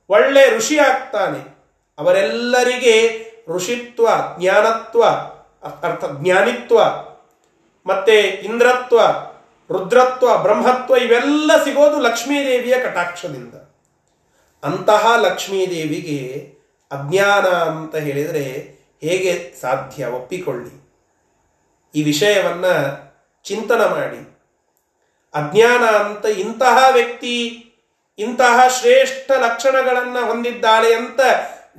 ಒಳ್ಳೆ ಋಷಿ ಆಗ್ತಾನೆ. ಅವರೆಲ್ಲರಿಗೆ ಋಷಿತ್ವ, ಜ್ಞಾನತ್ವ, ಅರ್ಥ ಜ್ಞಾನಿತ್ವ, ಮತ್ತೆ ಇಂದ್ರತ್ವ, ರುದ್ರತ್ವ, ಬ್ರಹ್ಮತ್ವ ಇವೆಲ್ಲ ಸಿಗೋದು ಲಕ್ಷ್ಮೀದೇವಿಯ ಕಟಾಕ್ಷದಿಂದ. ಅಂತಹ ಲಕ್ಷ್ಮೀದೇವಿಗೆ ಅಜ್ಞಾನ ಅಂತ ಹೇಳಿದರೆ ಹೇಗೆ ಸಾಧ್ಯ ಒಪ್ಪಿಕೊಳ್ಳಿ. ಈ ವಿಷಯವನ್ನು ಚಿಂತನ ಮಾಡಿ. ಅಜ್ಞಾನ ಅಂತ ಇಂತಹ ವ್ಯಕ್ತಿ, ಇಂತಹ ಶ್ರೇಷ್ಠ ಲಕ್ಷಣಗಳನ್ನು ಹೊಂದಿದ್ದಾಳೆ ಅಂತ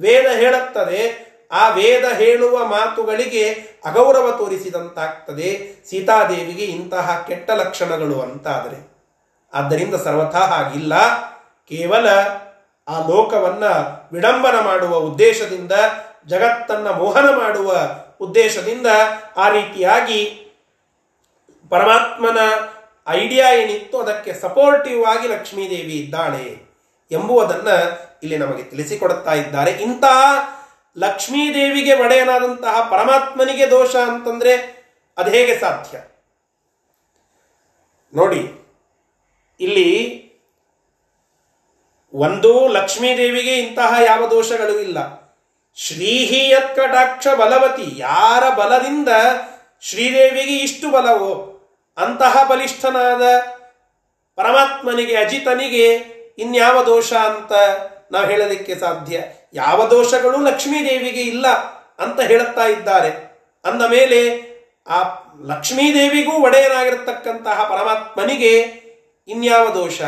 ವೇದ ಹೇಳುತ್ತದೆ. ಆ ವೇದ ಹೇಳುವ ಮಾತುಗಳಿಗೆ ಅಗೌರವ ತೋರಿಸಿದಂತಾಗ್ತದೆ. ಸೀತಾದೇವಿಗೆ ಇಂತಹ ಕೆಟ್ಟ ಲಕ್ಷಣಗಳು ಅಂತಾದರೆ. ಆದ್ದರಿಂದ ಸರ್ವಥಾ ಹಾಗಿಲ್ಲ. ಕೇವಲ ಆ ಲೋಕವನ್ನ ವಿಡಂಬನ ಮಾಡುವ ಉದ್ದೇಶದಿಂದ, ಜಗತ್ತನ್ನ ಮೋಹನ ಮಾಡುವ ಉದ್ದೇಶದಿಂದ ಆ ರೀತಿಯಾಗಿ ಪರಮಾತ್ಮನ ಐಡಿಯಾ ಏನಿತ್ತು ಅದಕ್ಕೆ ಸಪೋರ್ಟಿವ್ ಆಗಿ ಲಕ್ಷ್ಮೀದೇವಿ ಇದ್ದಾಳೆ ಎಂಬುವುದನ್ನು ಇಲ್ಲಿ ನಮಗೆ ತಿಳಿಸಿಕೊಡುತ್ತಾ ಇದ್ದಾರೆ. ಇಂತಹ ಲಕ್ಷ್ಮೀದೇವಿಗೆ ಒಡೆಯನಾದಂತಹ ಪರಮಾತ್ಮನಿಗೆ ದೋಷ ಅಂತಂದ್ರೆ ಅದು ಹೇಗೆ ಸಾಧ್ಯ? ನೋಡಿ, ಇಲ್ಲಿ ಒಂದು ಲಕ್ಷ್ಮೀದೇವಿಗೆ ಇಂತಹ ಯಾವ ದೋಷಗಳು ಇಲ್ಲ. ಶ್ರೀಹಿ ಯತ್ಕಟಾಕ್ಷ ಬಲವತಿ, ಯಾರ ಬಲದಿಂದ ಶ್ರೀದೇವಿಗೆ ಇಷ್ಟು ಬಲವೋ ಅಂತಹ ಬಲಿಷ್ಠನಾದ ಪರಮಾತ್ಮನಿಗೆ, ಅಜಿತನಿಗೆ ಇನ್ಯಾವ ದೋಷ ಅಂತ ನಾವು ಹೇಳಲಿಕ್ಕೆ ಸಾಧ್ಯ? ಯಾವ ದೋಷಗಳು ಲಕ್ಷ್ಮೀದೇವಿಗೆ ಇಲ್ಲ ಅಂತ ಹೇಳುತ್ತಾ ಇದ್ದಾರೆ. ಅಂದ ಮೇಲೆ ಆ ಲಕ್ಷ್ಮೀದೇವಿಗೂ ಒಡೆಯನಾಗಿರತಕ್ಕಂತಹ ಪರಮಾತ್ಮನಿಗೆ ಇನ್ಯಾವ ದೋಷ?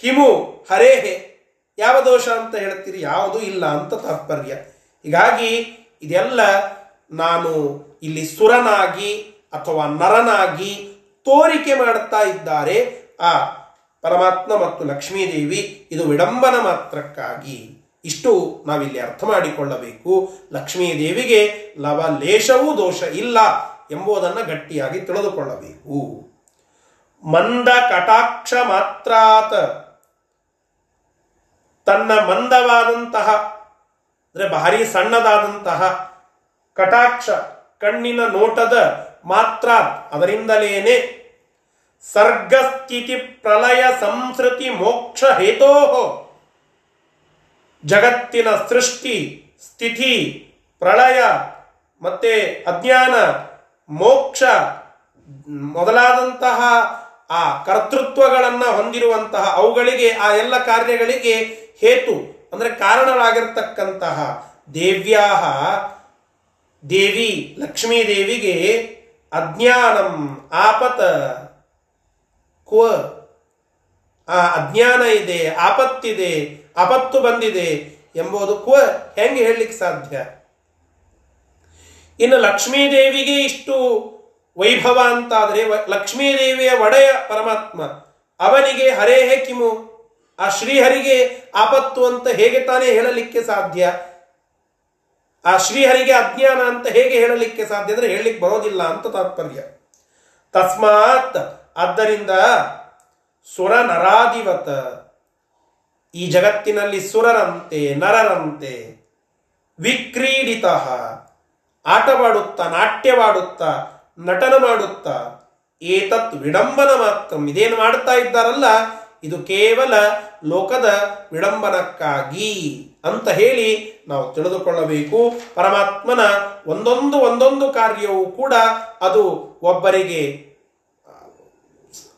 ಕಿಮು, ಹರೇಹೆ, ಯಾವ ದೋಷ ಅಂತ ಹೇಳ್ತೀರಿ ಯಾವುದೂ ಇಲ್ಲ ಅಂತ ತಾತ್ಪರ್ಯ. ಹೀಗಾಗಿ ಇದೆಲ್ಲ ನಾನು ಇಲ್ಲಿ ಸುರನಾಗಿ ಅಥವಾ ನರನಾಗಿ ತೋರಿಕೆ ಮಾಡುತ್ತಾ ಇದ್ದಾರೆ, ಆ ಪರಮಾತ್ಮ ಮತ್ತು ಲಕ್ಷ್ಮೀದೇವಿ ಇದು ವಿಡಂಬನ ಮಾತ್ರಕ್ಕಾಗಿ. ಇಷ್ಟು ನಾವಿಲ್ಲಿ ಅರ್ಥ ಮಾಡಿಕೊಳ್ಳಬೇಕು. ಲಕ್ಷ್ಮೀದೇವಿಗೆ ಲವಲೇಶವೂ ದೋಷ ಇಲ್ಲ ಎಂಬುದನ್ನು ಗಟ್ಟಿಯಾಗಿ ತಿಳಿದುಕೊಳ್ಳಬೇಕು. ಮಂದ ಕಟಾಕ್ಷ ಮಾತ್ರಾತ. ತನ್ನ ಮಂದವಾದಂತಹ, ಅಂದರೆ ಭಾರಿ ಸಣ್ಣದಾದಂತಹ ಕಟಾಕ್ಷ ಕಣ್ಣಿನ ನೋಟದ ಮಾತ್ರ ಅದರಿಂದಲೇನೆ ಸರ್ಗಸ್ಥಿತಿ ಪ್ರಲಯ ಸಂಸ್ಕೃತಿ ಮೋಕ್ಷ ಹೇತೋ ಜಗತ್ತಿನ ಸೃಷ್ಟಿ, ಸ್ಥಿತಿ, ಪ್ರಳಯ, ಮತ್ತೆ ಅಜ್ಞಾನ, ಮೋಕ್ಷ ಮೊದಲಾದಂತಹ ಆ ಕರ್ತೃತ್ವಗಳನ್ನು ಹೊಂದಿರುವಂತಹ ಅವುಗಳಿಗೆ ಆ ಎಲ್ಲ ಕಾರ್ಯಗಳಿಗೆ ಹೇತು ಅಂದರೆ ಕಾರಣರಾಗಿರ್ತಕ್ಕಂತಹ ದೇವ್ಯಾಹ ದೇವಿ ಲಕ್ಷ್ಮೀ ದೇವಿಗೆ ಅಜ್ಞಾನಂ ಆಪತ ಕ್ವ. ಆ ಅಜ್ಞಾನ ಇದೆ, ಆಪತ್ತಿದೆ, ಆಪತ್ತು ಬಂದಿದೆ ಎಂಬುದು ಕ್ವ ಹೆಂಗೆ ಹೇಳಲಿಕ್ಕೆ ಸಾಧ್ಯ? ಇನ್ನು ಲಕ್ಷ್ಮೀದೇವಿಗೆ ಇಷ್ಟು ವೈಭವ ಅಂತಾದರೆ ಲಕ್ಷ್ಮೀದೇವಿಯ ಒಡೆಯ ಪರಮಾತ್ಮ, ಅವನಿಗೆ ಹರೇಹೆ ಕಿಮು, ಆ ಶ್ರೀಹರಿಗೆ ಆಪತ್ತು ಅಂತ ಹೇಗೆ ತಾನೇ ಹೇಳಲಿಕ್ಕೆ ಸಾಧ್ಯ? ಆ ಶ್ರೀಹರಿಗೆ ಅಜ್ಞಾನ ಅಂತ ಹೇಗೆ ಹೇಳಲಿಕ್ಕೆ ಸಾಧ್ಯ ಅಂದರೆ ಹೇಳಲಿಕ್ಕೆ ಬರೋದಿಲ್ಲ ಅಂತ ತಾತ್ಪರ್ಯ. ತಸ್ಮಾತ್ ಆದ್ದರಿಂದ ಸುರ ನರಾಧಿವತ ಈ ಜಗತ್ತಿನಲ್ಲಿ ಸುರರಂತೆ, ನರರಂತೆ, ವಿಕ್ರೀಡಿತ, ಆಟವಾಡುತ್ತಾ, ನಾಟ್ಯವಾಡುತ್ತಾ, ನಟನ ಮಾಡುತ್ತಾ, ಏತತ್ ವಿಡಂಬನ ಮಾತ್ರ, ಇದೇನು ಮಾಡುತ್ತಾ ಇದ್ದಾರಲ್ಲ ಇದು ಕೇವಲ ಲೋಕದ ವಿಡಂಬನಕ್ಕಾಗಿ ಅಂತ ಹೇಳಿ ನಾವು ತಿಳಿದುಕೊಳ್ಳಬೇಕು. ಪರಮಾತ್ಮನ ಒಂದೊಂದು ಒಂದೊಂದು ಕಾರ್ಯವೂ ಕೂಡ ಅದು ಒಬ್ಬರಿಗೆ,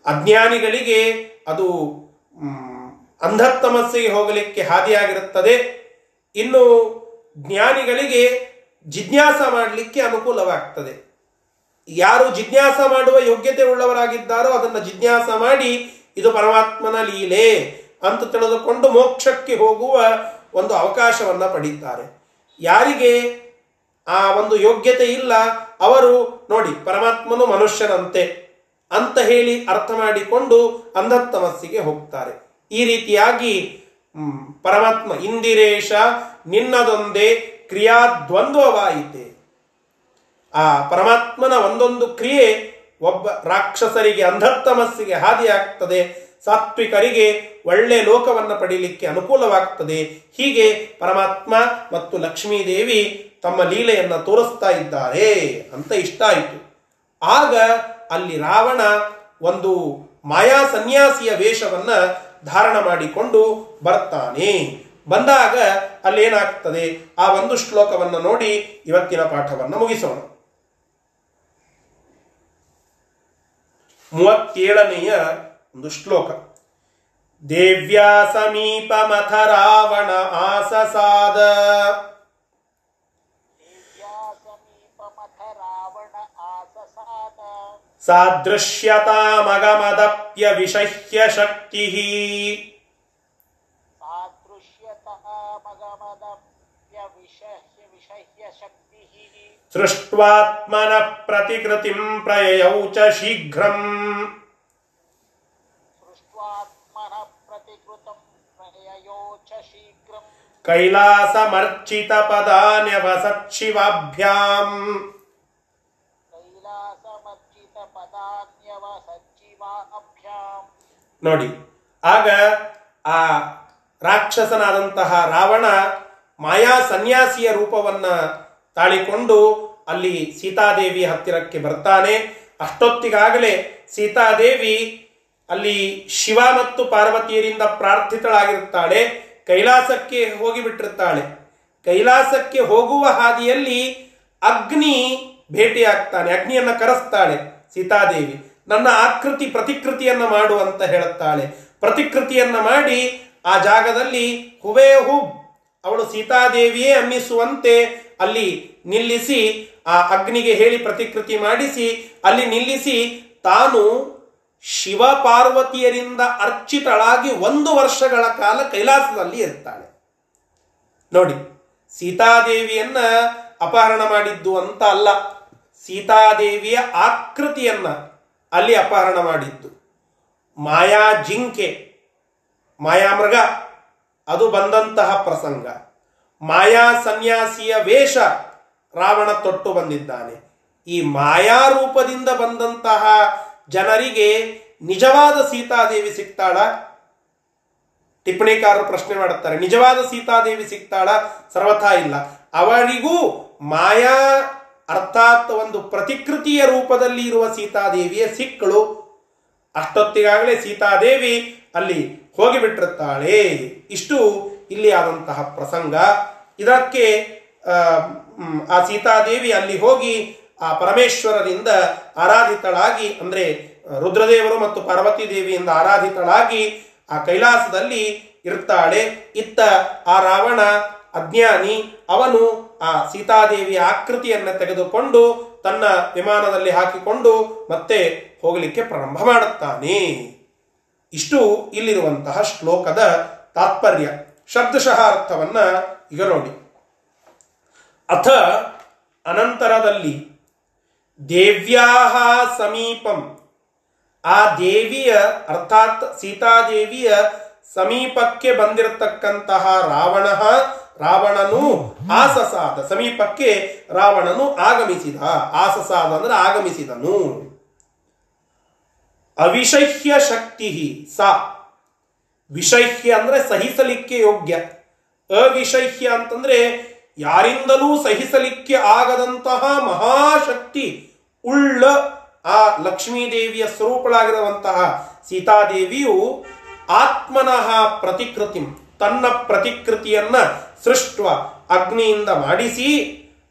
ಅಜ್ಞಾನಿಗಳಿಗೆ ಅದು ಅಂಧತಮಸ್ಸೆಗೆ ಹೋಗಲಿಕ್ಕೆ ಹಾದಿಯಾಗಿರುತ್ತದೆ. ಇನ್ನು ಜ್ಞಾನಿಗಳಿಗೆ ಜಿಜ್ಞಾಸ ಮಾಡಲಿಕ್ಕೆ ಅನುಕೂಲವಾಗ್ತದೆ. ಯಾರು ಜಿಜ್ಞಾಸ ಮಾಡುವ ಯೋಗ್ಯತೆ ಉಳ್ಳವರಾಗಿದ್ದಾರೋ ಅದನ್ನು ಜಿಜ್ಞಾಸ ಮಾಡಿ ಇದು ಪರಮಾತ್ಮನ ಲೀಲೆ ಅಂತ ತಿಳಿದುಕೊಂಡು ಮೋಕ್ಷಕ್ಕೆ ಹೋಗುವ ಒಂದು ಅವಕಾಶವನ್ನ ಪಡೀತಾರೆ. ಯಾರಿಗೆ ಆ ಒಂದು ಯೋಗ್ಯತೆ ಇಲ್ಲ, ಅವರು ನೋಡಿ ಪರಮಾತ್ಮನು ಮನುಷ್ಯನಂತೆ ಅಂತ ಹೇಳಿ ಅರ್ಥ ಮಾಡಿಕೊಂಡು ಅಂಧತ್ತಮಸ್ಸಿಗೆ ಹೋಗ್ತಾರೆ. ಈ ರೀತಿಯಾಗಿ ಪರಮಾತ್ಮ ಇಂದಿರೇಶ ನಿನ್ನದೊಂದೇ ಕ್ರಿಯಾದ್ವಂದ್ವವಾಯಿತೆ. ಆ ಪರಮಾತ್ಮನ ಒಂದೊಂದು ಕ್ರಿಯೆ ಒಬ್ಬ ರಾಕ್ಷಸರಿಗೆ ಅಂಧತ್ತಮಸ್ಸಿಗೆ ಹಾದಿಯಾಗ್ತದೆ. ಸಾತ್ವಿಕರಿಗೆ ಒಳ್ಳೆ ಲೋಕವನ್ನು ಪಡೀಲಿಕ್ಕೆ ಅನುಕೂಲವಾಗ್ತದೆ. ಹೀಗೆ ಪರಮಾತ್ಮ ಮತ್ತು ಲಕ್ಷ್ಮೀದೇವಿ ತಮ್ಮ ಲೀಲೆಯನ್ನು ತೋರಿಸ್ತಾ ಇದ್ದಾರೆ ಅಂತ ಇಷ್ಟ ಆಯಿತು. ಆಗ ಅಲ್ಲಿ ರಾವಣ ಒಂದು ಮಾಯಾ ಸನ್ಯಾಸಿಯ ವೇಷವನ್ನ ಧಾರಣ ಮಾಡಿಕೊಂಡು ಬರ್ತಾನೆ. ಬಂದಾಗ ಅಲ್ಲೇನಾಗ್ತದೆ? ಆ ಒಂದು ಶ್ಲೋಕವನ್ನು ನೋಡಿ ಇವತ್ತಿನ ಪಾಠವನ್ನು ಮುಗಿಸೋಣ. ಮೂವತ್ತೇಳನೆಯ ಒಂದು ಶ್ಲೋಕ. ದೇವ್ಯಾ ಸಮೀಪ ಮಥ ರಾವಣ ಆಸಸಾದ ಸಾದೃಶ್ಯತಾಮಗಮದಪ್ಯ ವಿಷಹ್ಯ ಶಕ್ತಿ सृष्ट्वात्मनः प्रतिकृतं प्रययो च शीघ्रम् ಕೈಲಾಸಮರ್ಚಿತ ಪದಾನ್ಯವಸತ್ ಶಿವಾಭ್ಯಾಂ कैलासमर्चितपदान्यवसज्जीवाभ्याम् ನೋಡಿ ಆಗ ಆ ರಾಕ್ಷಸನಾದಂತಹ ರಾವಣ ಮಾಯಾ ಸನ್ಯಾಸಿಯ ರೂಪವನ್ನ ತಾಳಿಕೊಂಡು ಅಲ್ಲಿ ಸೀತಾದೇವಿ ಹತ್ತಿರಕ್ಕೆ ಬರ್ತಾನೆ. ಅಷ್ಟೊತ್ತಿಗಾಗಲೇ ಸೀತಾದೇವಿ ಅಲ್ಲಿ ಶಿವ ಮತ್ತು ಪಾರ್ವತಿಯರಿಂದ ಪ್ರಾರ್ಥಿತಳಾಗಿರುತ್ತಾಳೆ. ಕೈಲಾಸಕ್ಕೆ ಹೋಗಿಬಿಟ್ಟಿರ್ತಾಳೆ. ಕೈಲಾಸಕ್ಕೆ ಹೋಗುವ ಹಾದಿಯಲ್ಲಿ ಅಗ್ನಿ ಭೇಟಿಯಾಗ್ತಾನೆ, ಅಗ್ನಿಯನ್ನು ಕರೆಸ್ತಾಳೆ ಸೀತಾದೇವಿ. ನನ್ನ ಆಕೃತಿ ಪ್ರತಿಕೃತಿಯನ್ನ ಮಾಡು ಅಂತ ಹೇಳುತ್ತಾಳೆ. ಪ್ರತಿಕೃತಿಯನ್ನ ಮಾಡಿ ಆ ಜಾಗದಲ್ಲಿ ಹುಬೇ ಹುಬ್ ಅವಳು ಸೀತಾದೇವಿಯೇ ಅನ್ನಿಸುವಂತೆ ಅಲ್ಲಿ ನಿಲ್ಲಿಸಿ, ಆ ಅಗ್ನಿಗೆ ಹೇಳಿ ಪ್ರತಿಕೃತಿ ಮಾಡಿಸಿ, ಅಲ್ಲಿ ನಿಲ್ಲಿಸಿ ತಾನು ಶಿವ ಪಾರ್ವತಿಯರಿಂದ ಅರ್ಚಿತಳಾಗಿ ಒಂದು ವರ್ಷಗಳ ಕಾಲ ಕೈಲಾಸದಲ್ಲಿ ಇರ್ತಾಳೆ. ನೋಡಿ, ಸೀತಾದೇವಿಯನ್ನ ಅಪಹರಣ ಮಾಡಿದ್ದು ಅಂತ ಅಲ್ಲ. ಸೀತಾದೇವಿಯ ಆಕೃತಿಯನ್ನ ಅಲ್ಲಿ ಅಪಹರಣ ಮಾಡಿದ್ದು. ಮಾಯಾ ಜಿಂಕೆ, ಮಾಯಾಮೃಗ, ಅದು ಬಂದಂತಹ ಪ್ರಸಂಗ. ಮಾಯಾ ಸನ್ಯಾಸಿಯ ವೇಷ ರಾವಣ ತೊಟ್ಟು ಬಂದಿದ್ದಾನೆ. ಈ ಮಾಯಾ ರೂಪದಿಂದ ಬಂದಂತಹ ಜನರಿಗೆ ನಿಜವಾದ ಸೀತಾದೇವಿ ಸಿಗ್ತಾಳ? ಟಿಪ್ಪಣಿಕಾರರು ಪ್ರಶ್ನೆ ಮಾಡುತ್ತಾರೆ. ನಿಜವಾದ ಸೀತಾದೇವಿ ಸಿಗ್ತಾಳ? ಸರ್ವಥಾ ಇಲ್ಲ. ಅವರಿಗೂ ಮಾಯಾ ಅರ್ಥಾತ್ ಒಂದು ಪ್ರತಿಕೃತಿಯ ರೂಪದಲ್ಲಿ ಇರುವ ಸೀತಾದೇವಿಯ ಸಿಕ್ಕಳು. ಅಷ್ಟೊತ್ತಿಗಾಗಲೇ ಸೀತಾದೇವಿ ಅಲ್ಲಿ ಹೋಗಿಬಿಟ್ಟಿರುತ್ತಾಳೆ. ಇಷ್ಟು ಇಲ್ಲಿ ಆದಂತಹ ಪ್ರಸಂಗ. ಇದಕ್ಕೆ ಆ, ಸೀತಾದೇವಿ ಅಲ್ಲಿ ಹೋಗಿ ಆ ಪರಮೇಶ್ವರರಿಂದ ಆರಾಧಿತಳಾಗಿ ಅಂದ್ರೆ ರುದ್ರದೇವರು ಮತ್ತು ಪಾರ್ವತಿ ದೇವಿಯಿಂದ ಆರಾಧಿತಳಾಗಿ ಆ ಕೈಲಾಸದಲ್ಲಿ ಇರ್ತಾಳೆ. ಇತ್ತ ಆ ರಾವಣ ಅಜ್ಞಾನಿ ಅವನು ಆ ಸೀತಾದೇವಿಯ ಆಕೃತಿಯನ್ನು ತೆಗೆದುಕೊಂಡು ತನ್ನ ವಿಮಾನದಲ್ಲಿ ಹಾಕಿಕೊಂಡು ಮತ್ತೆ ಹೋಗಲಿಕ್ಕೆ ಪ್ರಾರಂಭ ಮಾಡುತ್ತಾನೆ. ಇಷ್ಟು ಇಲ್ಲಿರುವಂತಹ ಶ್ಲೋಕದ ತಾತ್ಪರ್ಯ. ಶಬ್ದಶಃ ಅರ್ಥವನ್ನ ಈಗ ನೋಡಿ. ಅಥ ಅನಂತರದಲ್ಲಿ ದೇವ್ಯಾ ಸಮೀಪಂ. ಆ ದೇವಿಯ ಅರ್ಥಾತ್ ಸೀತಾದೇವಿಯ ಸಮೀಪಕ್ಕೆ ಬಂದಿರತಕ್ಕಂತಹ ರಾವಣ, ರಾವಣನು ಆಸಸಾದ ಸಮೀಪಕ್ಕೆ ರಾವಣನು ಆಗಮಿಸಿದ. ಆಸಸಾದ ಅಂದ್ರೆ ಆಗಮಿಸಿದನು. ಅವಿಷಹ್ಯ ಶಕ್ತಿ ಸಾ. ವಿಷಹ್ಯ ಅಂದ್ರೆ ಸಹಿಸಲಿಕ್ಕೆ ಯೋಗ್ಯ. ಅವಿಷಹ್ಯ ಅಂತಂದ್ರೆ ಯಾರಿಂದಲೂ ಸಹಿಸಲಿಕ್ಕೆ ಆಗದಂತಹ ಮಹಾಶಕ್ತಿ ಉಳ್ಳ ಆ ಲಕ್ಷ್ಮೀದೇವಿಯ ಸ್ವರೂಪಳಾಗಿರುವಂತಹ ಸೀತಾದೇವಿಯು ಆತ್ಮನಃ ಪ್ರತಿಕೃತಿ, ತನ್ನ ಪ್ರತಿಕೃತಿಯನ್ನ ಸೃಷ್ಟ ಅಗ್ನಿಯಿಂದ ಮಾಡಿಸಿ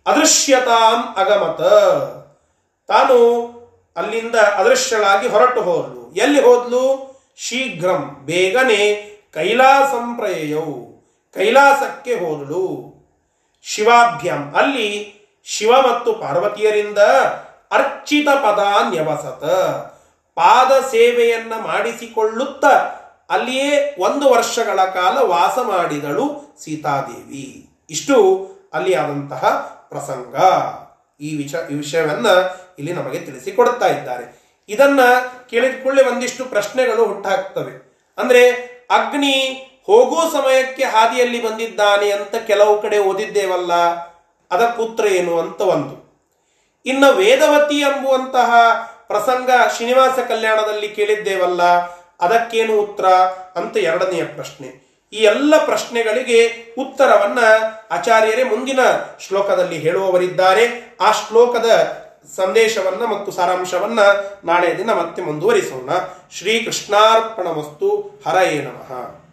ಅದೃಶ್ಯತಾಂ ಅಗಮತ. ತಾನು ಅಲ್ಲಿಂದ ಅದೃಶ್ಯಳಾಗಿ ಹೊರಟು ಹೋದ್ಲು ಎಲ್ಲಿ ಹೋದ್ಲು? ಶೀಘ್ರಂ ಬೇಗನೆ ಕೈಲಾಸಂ ಕೈಲಾಸಕ್ಕೆ ಹೋದಳು. ಶಿವಾಭ್ಯಂ ಅಲ್ಲಿ ಶಿವ ಮತ್ತು ಪಾರ್ವತಿಯರಿಂದ ಅರ್ಚಿತ ಪದ ನ್ಯವಸತ. ಪಾದ ಸೇವೆಯನ್ನ ಮಾಡಿಸಿಕೊಳ್ಳುತ್ತ ಅಲ್ಲಿಯೇ ಒಂದು ವರ್ಷಗಳ ಕಾಲ ವಾಸ ಮಾಡಿದಳು ಸೀತಾದೇವಿ. ಇಷ್ಟು ಅಲ್ಲಿ ಆದಂತಹ ಪ್ರಸಂಗ. ಈ ವಿಷ, ಈ ವಿಷಯವನ್ನ ಇಲ್ಲಿ ನಮಗೆ ತಿಳಿಸಿಕೊಡುತ್ತಾ ಇದ್ದಾರೆ. ಇದನ್ನ ಕೇಳಿದ ಕೂಡಲೇ ಒಂದಿಷ್ಟು ಪ್ರಶ್ನೆಗಳು ಹುಟ್ಟಾಕ್ತವೆ ಅಂದ್ರೆ, ಅಗ್ನಿ ಹೋಗೋ ಸಮಯಕ್ಕೆ ಹಾದಿಯಲ್ಲಿ ಬಂದಿದ್ದಾನೆ ಅಂತ ಕೆಲವು ಕಡೆ ಓದಿದ್ದೇವಲ್ಲ ಅದಕ್ಕೆ ಉತ್ತರ ಏನು ಅಂತ ಒಂದು. ಇನ್ನು ವೇದವತಿ ಎಂಬುವಂತಹ ಪ್ರಸಂಗ ಶ್ರೀನಿವಾಸ ಕಲ್ಯಾಣದಲ್ಲಿ ಕೇಳಿದ್ದೇವಲ್ಲ, ಅದಕ್ಕೇನು ಉತ್ತರ ಅಂತ ಎರಡನೆಯ ಪ್ರಶ್ನೆ. ಈ ಎಲ್ಲ ಪ್ರಶ್ನೆಗಳಿಗೆ ಉತ್ತರವನ್ನ ಆಚಾರ್ಯರೇ ಮುಂದಿನ ಶ್ಲೋಕದಲ್ಲಿ ಹೇಳುವವರಿದ್ದಾರೆ. ಆ ಶ್ಲೋಕದ ಸಂದೇಶವನ್ನ ಮತ್ತು ಸಾರಾಂಶವನ್ನ ನಾಳೆ ದಿನ ಮತ್ತೆ ಮುಂದುವರಿಸೋಣ. ಶ್ರೀ ಕೃಷ್ಣಾರ್ಪಣ ವಸ್ತು ಹರಯೇ ನಮಃ.